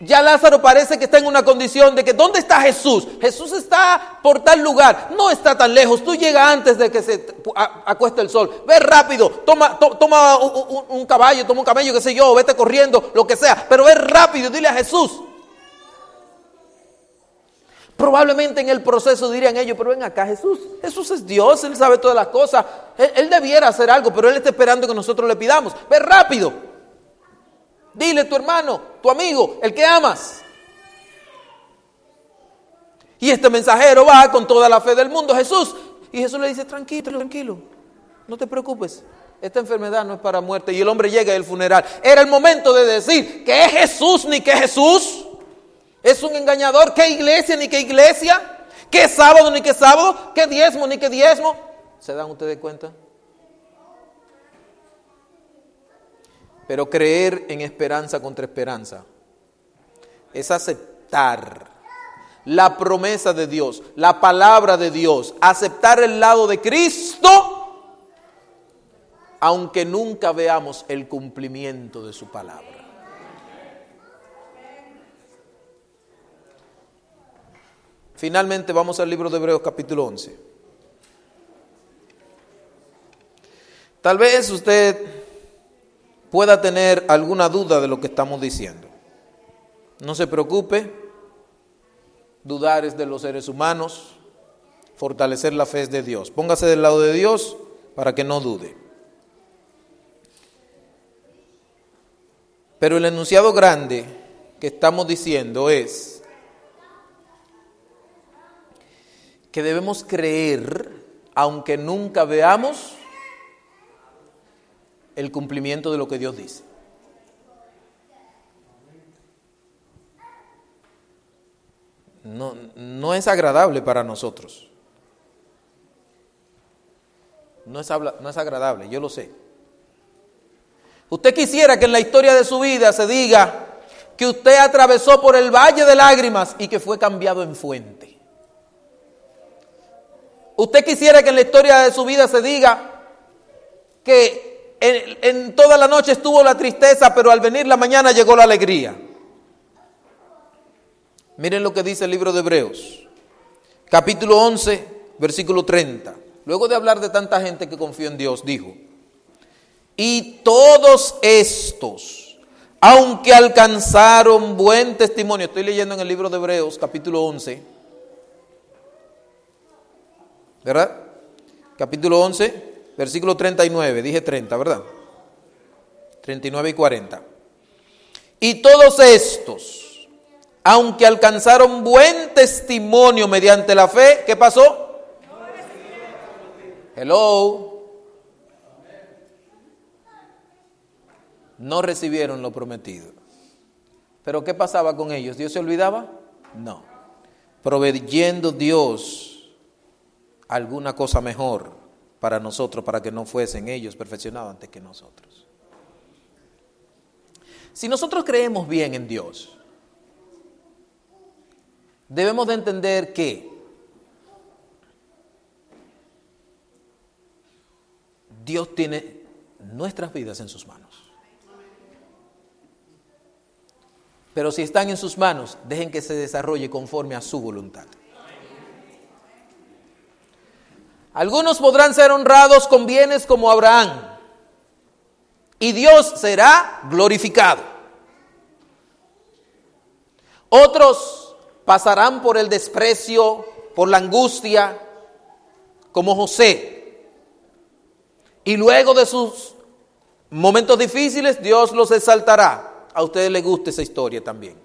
Ya Lázaro parece que está en una condición de que ¿dónde está Jesús? Jesús está por tal lugar, no está tan lejos. Tú llegas antes de que se acueste el sol. Ve rápido, toma, toma un, caballo, toma un camello, qué sé yo, vete corriendo, lo que sea. Pero ve rápido, dile a Jesús. Probablemente en el proceso dirían ellos, pero ven acá, Jesús, Jesús es Dios, Él sabe todas las cosas, él, debiera hacer algo, pero Él está esperando que nosotros le pidamos. Ve rápido, dile tu hermano, tu amigo, el que amas. Y este mensajero va con toda la fe del mundo, Jesús, y Jesús le dice, tranquilo, tranquilo, no te preocupes, esta enfermedad no es para muerte. Y el hombre llega al funeral. Era el momento de decir que es Jesús ni que Jesús. Es un engañador. ¿Qué iglesia ni qué iglesia? ¿Qué sábado ni qué sábado? ¿Qué diezmo ni qué diezmo? ¿Se dan ustedes cuenta? Pero creer en esperanza contra esperanza es aceptar la promesa de Dios, la palabra de Dios, aceptar el lado de Cristo, aunque nunca veamos el cumplimiento de su palabra. Finalmente vamos al libro de Hebreos capítulo 11. Tal vez usted pueda tener alguna duda de lo que estamos diciendo. No se preocupe, dudar es de los seres humanos, fortalecer la fe es de Dios. Póngase del lado de Dios para que no dude. Pero el enunciado grande que estamos diciendo es, que debemos creer aunque nunca veamos el cumplimiento de lo que Dios dice. No, no es agradable para nosotros. No es, no es agradable, yo lo sé. Usted quisiera que en la historia de su vida se diga que usted atravesó por el valle de lágrimas y que fue cambiado en fuente. Usted quisiera que en la historia de su vida se diga que en, toda la noche estuvo la tristeza, pero al venir la mañana llegó la alegría. Miren lo que dice el libro de Hebreos, capítulo 11, versículo 30. Luego de hablar de tanta gente que confió en Dios, dijo, y todos estos, aunque alcanzaron buen testimonio, estoy leyendo en el libro de Hebreos, capítulo 11, ¿verdad? Capítulo 11, versículo 39, dije 30, ¿verdad? 39 y 40. Y todos estos, aunque alcanzaron buen testimonio mediante la fe, ¿qué pasó? Hello. No recibieron lo prometido. Pero ¿qué pasaba con ellos? ¿Dios se olvidaba? No. Proveyendo Dios alguna cosa mejor para nosotros, para que no fuesen ellos perfeccionados antes que nosotros. Si nosotros creemos bien en Dios, debemos de entender que Dios tiene nuestras vidas en sus manos. Pero si están en sus manos, dejen que se desarrolle conforme a su voluntad. Algunos podrán ser honrados con bienes como Abraham, y Dios será glorificado. Otros pasarán por el desprecio, por la angustia, como José. Y luego de sus momentos difíciles, Dios los exaltará. A ustedes les gusta esa historia también.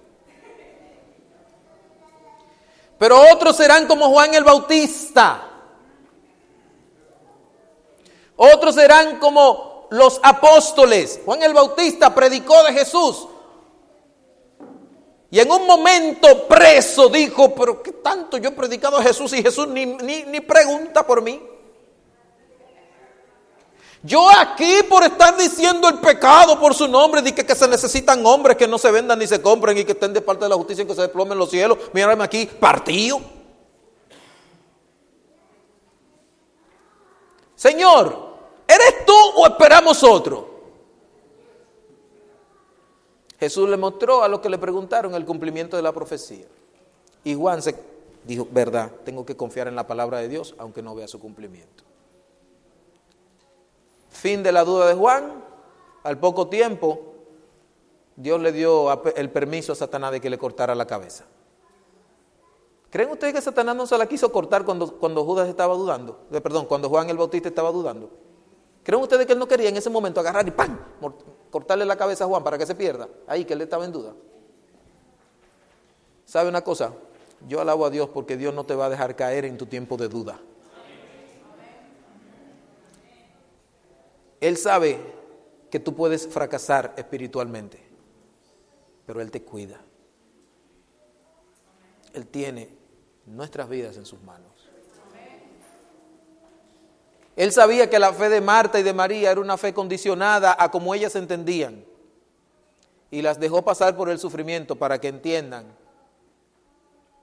Pero otros serán como Juan el Bautista. Otros serán como los apóstoles. Juan el Bautista predicó de Jesús. Y en un momento preso dijo, pero ¿qué tanto yo he predicado a Jesús y Jesús ni, ni, ni pregunta por mí? Yo aquí por estar diciendo el pecado por su nombre, di que, que se necesitan hombres que no se vendan ni se compren y que estén de parte de la justicia y que se desplomen los cielos. Mírame aquí, partido. Señor, ¿eres tú o esperamos otro? Jesús le mostró a los que le preguntaron el cumplimiento de la profecía. Y Juan se dijo, verdad, tengo que confiar en la palabra de Dios aunque no vea su cumplimiento. Fin de la duda de Juan. Al poco tiempo, Dios le dio el permiso a Satanás de que le cortara la cabeza. ¿Creen ustedes que Satanás no se la quiso cortar cuando, cuando Judas estaba dudando? Eh, Perdón, cuando Juan el Bautista estaba dudando. ¿Creen ustedes que él no quería en ese momento agarrar y ¡pam! cortarle la cabeza a Juan para que se pierda? Ahí que él estaba en duda. ¿Sabe una cosa? Yo alabo a Dios porque Dios no te va a dejar caer en tu tiempo de duda. Él sabe que tú puedes fracasar espiritualmente, pero Él te cuida. Él tiene nuestras vidas en sus manos. Él sabía que la fe de Marta y de María era una fe condicionada a como ellas entendían. Y las dejó pasar por el sufrimiento para que entiendan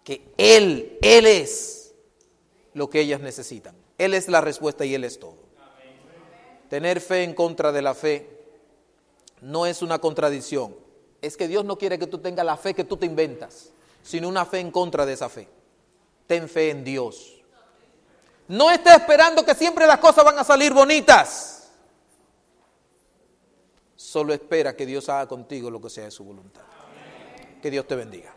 que Él, Él es lo que ellas necesitan. Él es la respuesta y Él es todo. Tener fe en contra de la fe no es una contradicción. Es que Dios no quiere que tú tengas la fe que tú te inventas, sino una fe en contra de esa fe. Ten fe en Dios. No estés esperando que siempre las cosas van a salir bonitas. Solo espera que Dios haga contigo lo que sea de su voluntad. Que Dios te bendiga.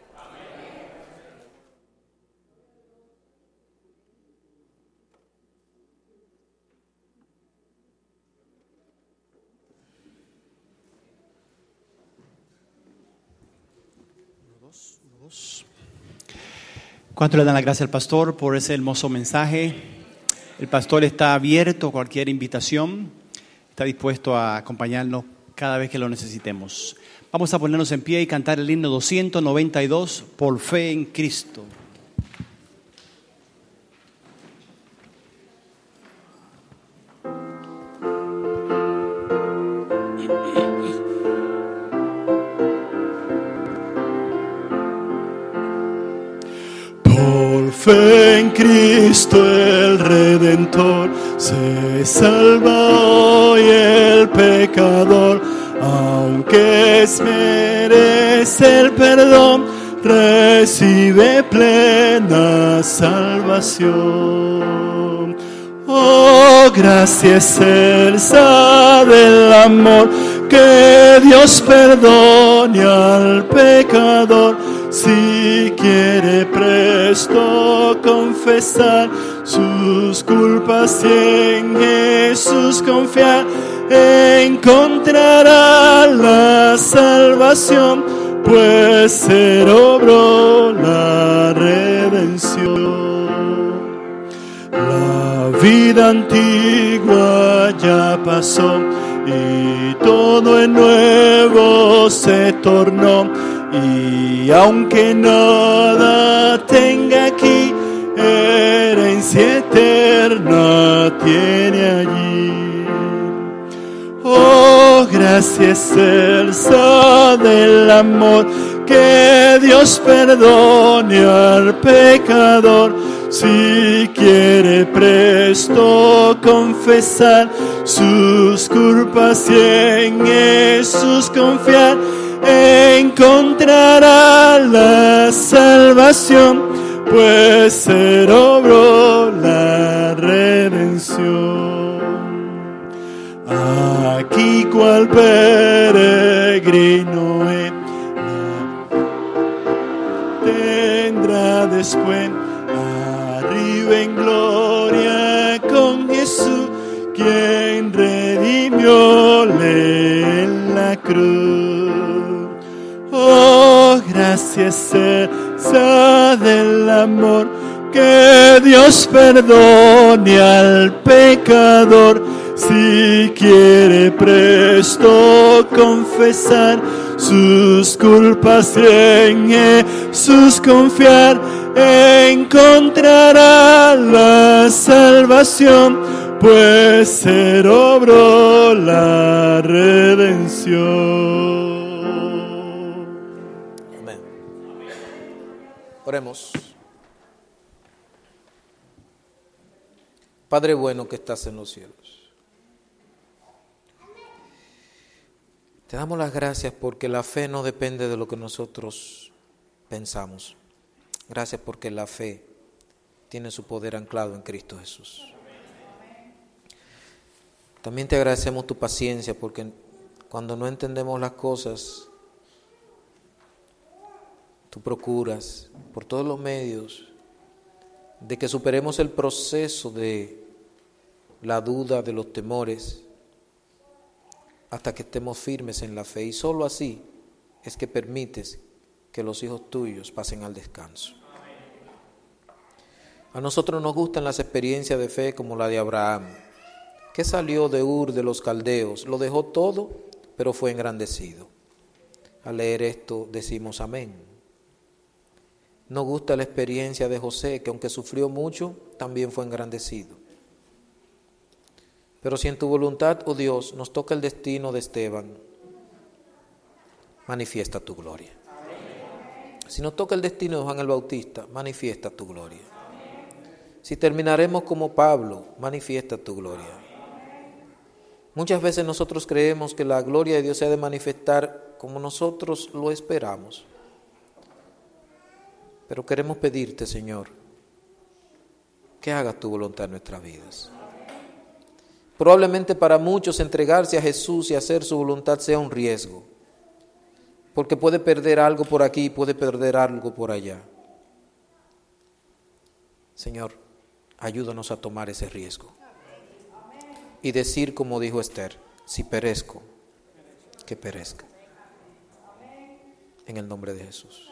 ¿Cuánto le dan la gracia al pastor por ese hermoso mensaje? El pastor está abierto a cualquier invitación, está dispuesto a acompañarnos cada vez que lo necesitemos. Vamos a ponernos en pie y cantar el himno 292, Por fe en Cristo. Fe en Cristo el Redentor se salva hoy el pecador, aunque merece el perdón, recibe plena salvación. Oh, gracias excelsa del amor que Dios perdone al pecador si quiere presto confesar sus culpas y en Jesús confiar, encontrará la salvación, pues se obró la redención. La vida antigua ya pasó y todo en nuevo se tornó y aunque nada tenga aquí, herencia eterna tiene allí. Oh, gracias excelsa del amor, que Dios perdone al pecador. Si quiere presto confesar sus culpas y en Jesús confiar, encontrará la salvación, pues se obró la redención. Aquí cual peregrino tendrá después arriba en gloria con Jesús, quien redimióle en la cruz. Oh, gracias excelsa del amor que Dios perdone al pecador si quiere presto confesar sus culpas y en Jesús confiar encontrará la salvación pues se obró la redención. Padre bueno que estás en los cielos. Te damos las gracias porque la fe no depende de lo que nosotros pensamos. Gracias porque la fe tiene su poder anclado en Cristo Jesús. También te agradecemos tu paciencia porque cuando no entendemos las cosas, tú procuras por todos los medios de que superemos el proceso de la duda, de los temores, hasta que estemos firmes en la fe. Y solo así es que permites que los hijos tuyos pasen al descanso. A nosotros nos gustan las experiencias de fe como la de Abraham, que salió de Ur de los Caldeos, lo dejó todo, pero fue engrandecido. Al leer esto decimos amén. Nos gusta la experiencia de José, que aunque sufrió mucho, también fue engrandecido. Pero si en tu voluntad, oh Dios, nos toca el destino de Esteban, manifiesta tu gloria. Si nos toca el destino de Juan el Bautista, manifiesta tu gloria. Si terminaremos como Pablo, manifiesta tu gloria. Muchas veces nosotros creemos que la gloria de Dios se ha de manifestar como nosotros lo esperamos. Pero queremos pedirte, Señor, que hagas tu voluntad en nuestras vidas. Probablemente para muchos entregarse a Jesús y hacer su voluntad sea un riesgo, porque puede perder algo por aquí, puede perder algo por allá. Señor, ayúdanos a tomar ese riesgo y decir como dijo Esther, si perezco, que perezca. En el nombre de Jesús.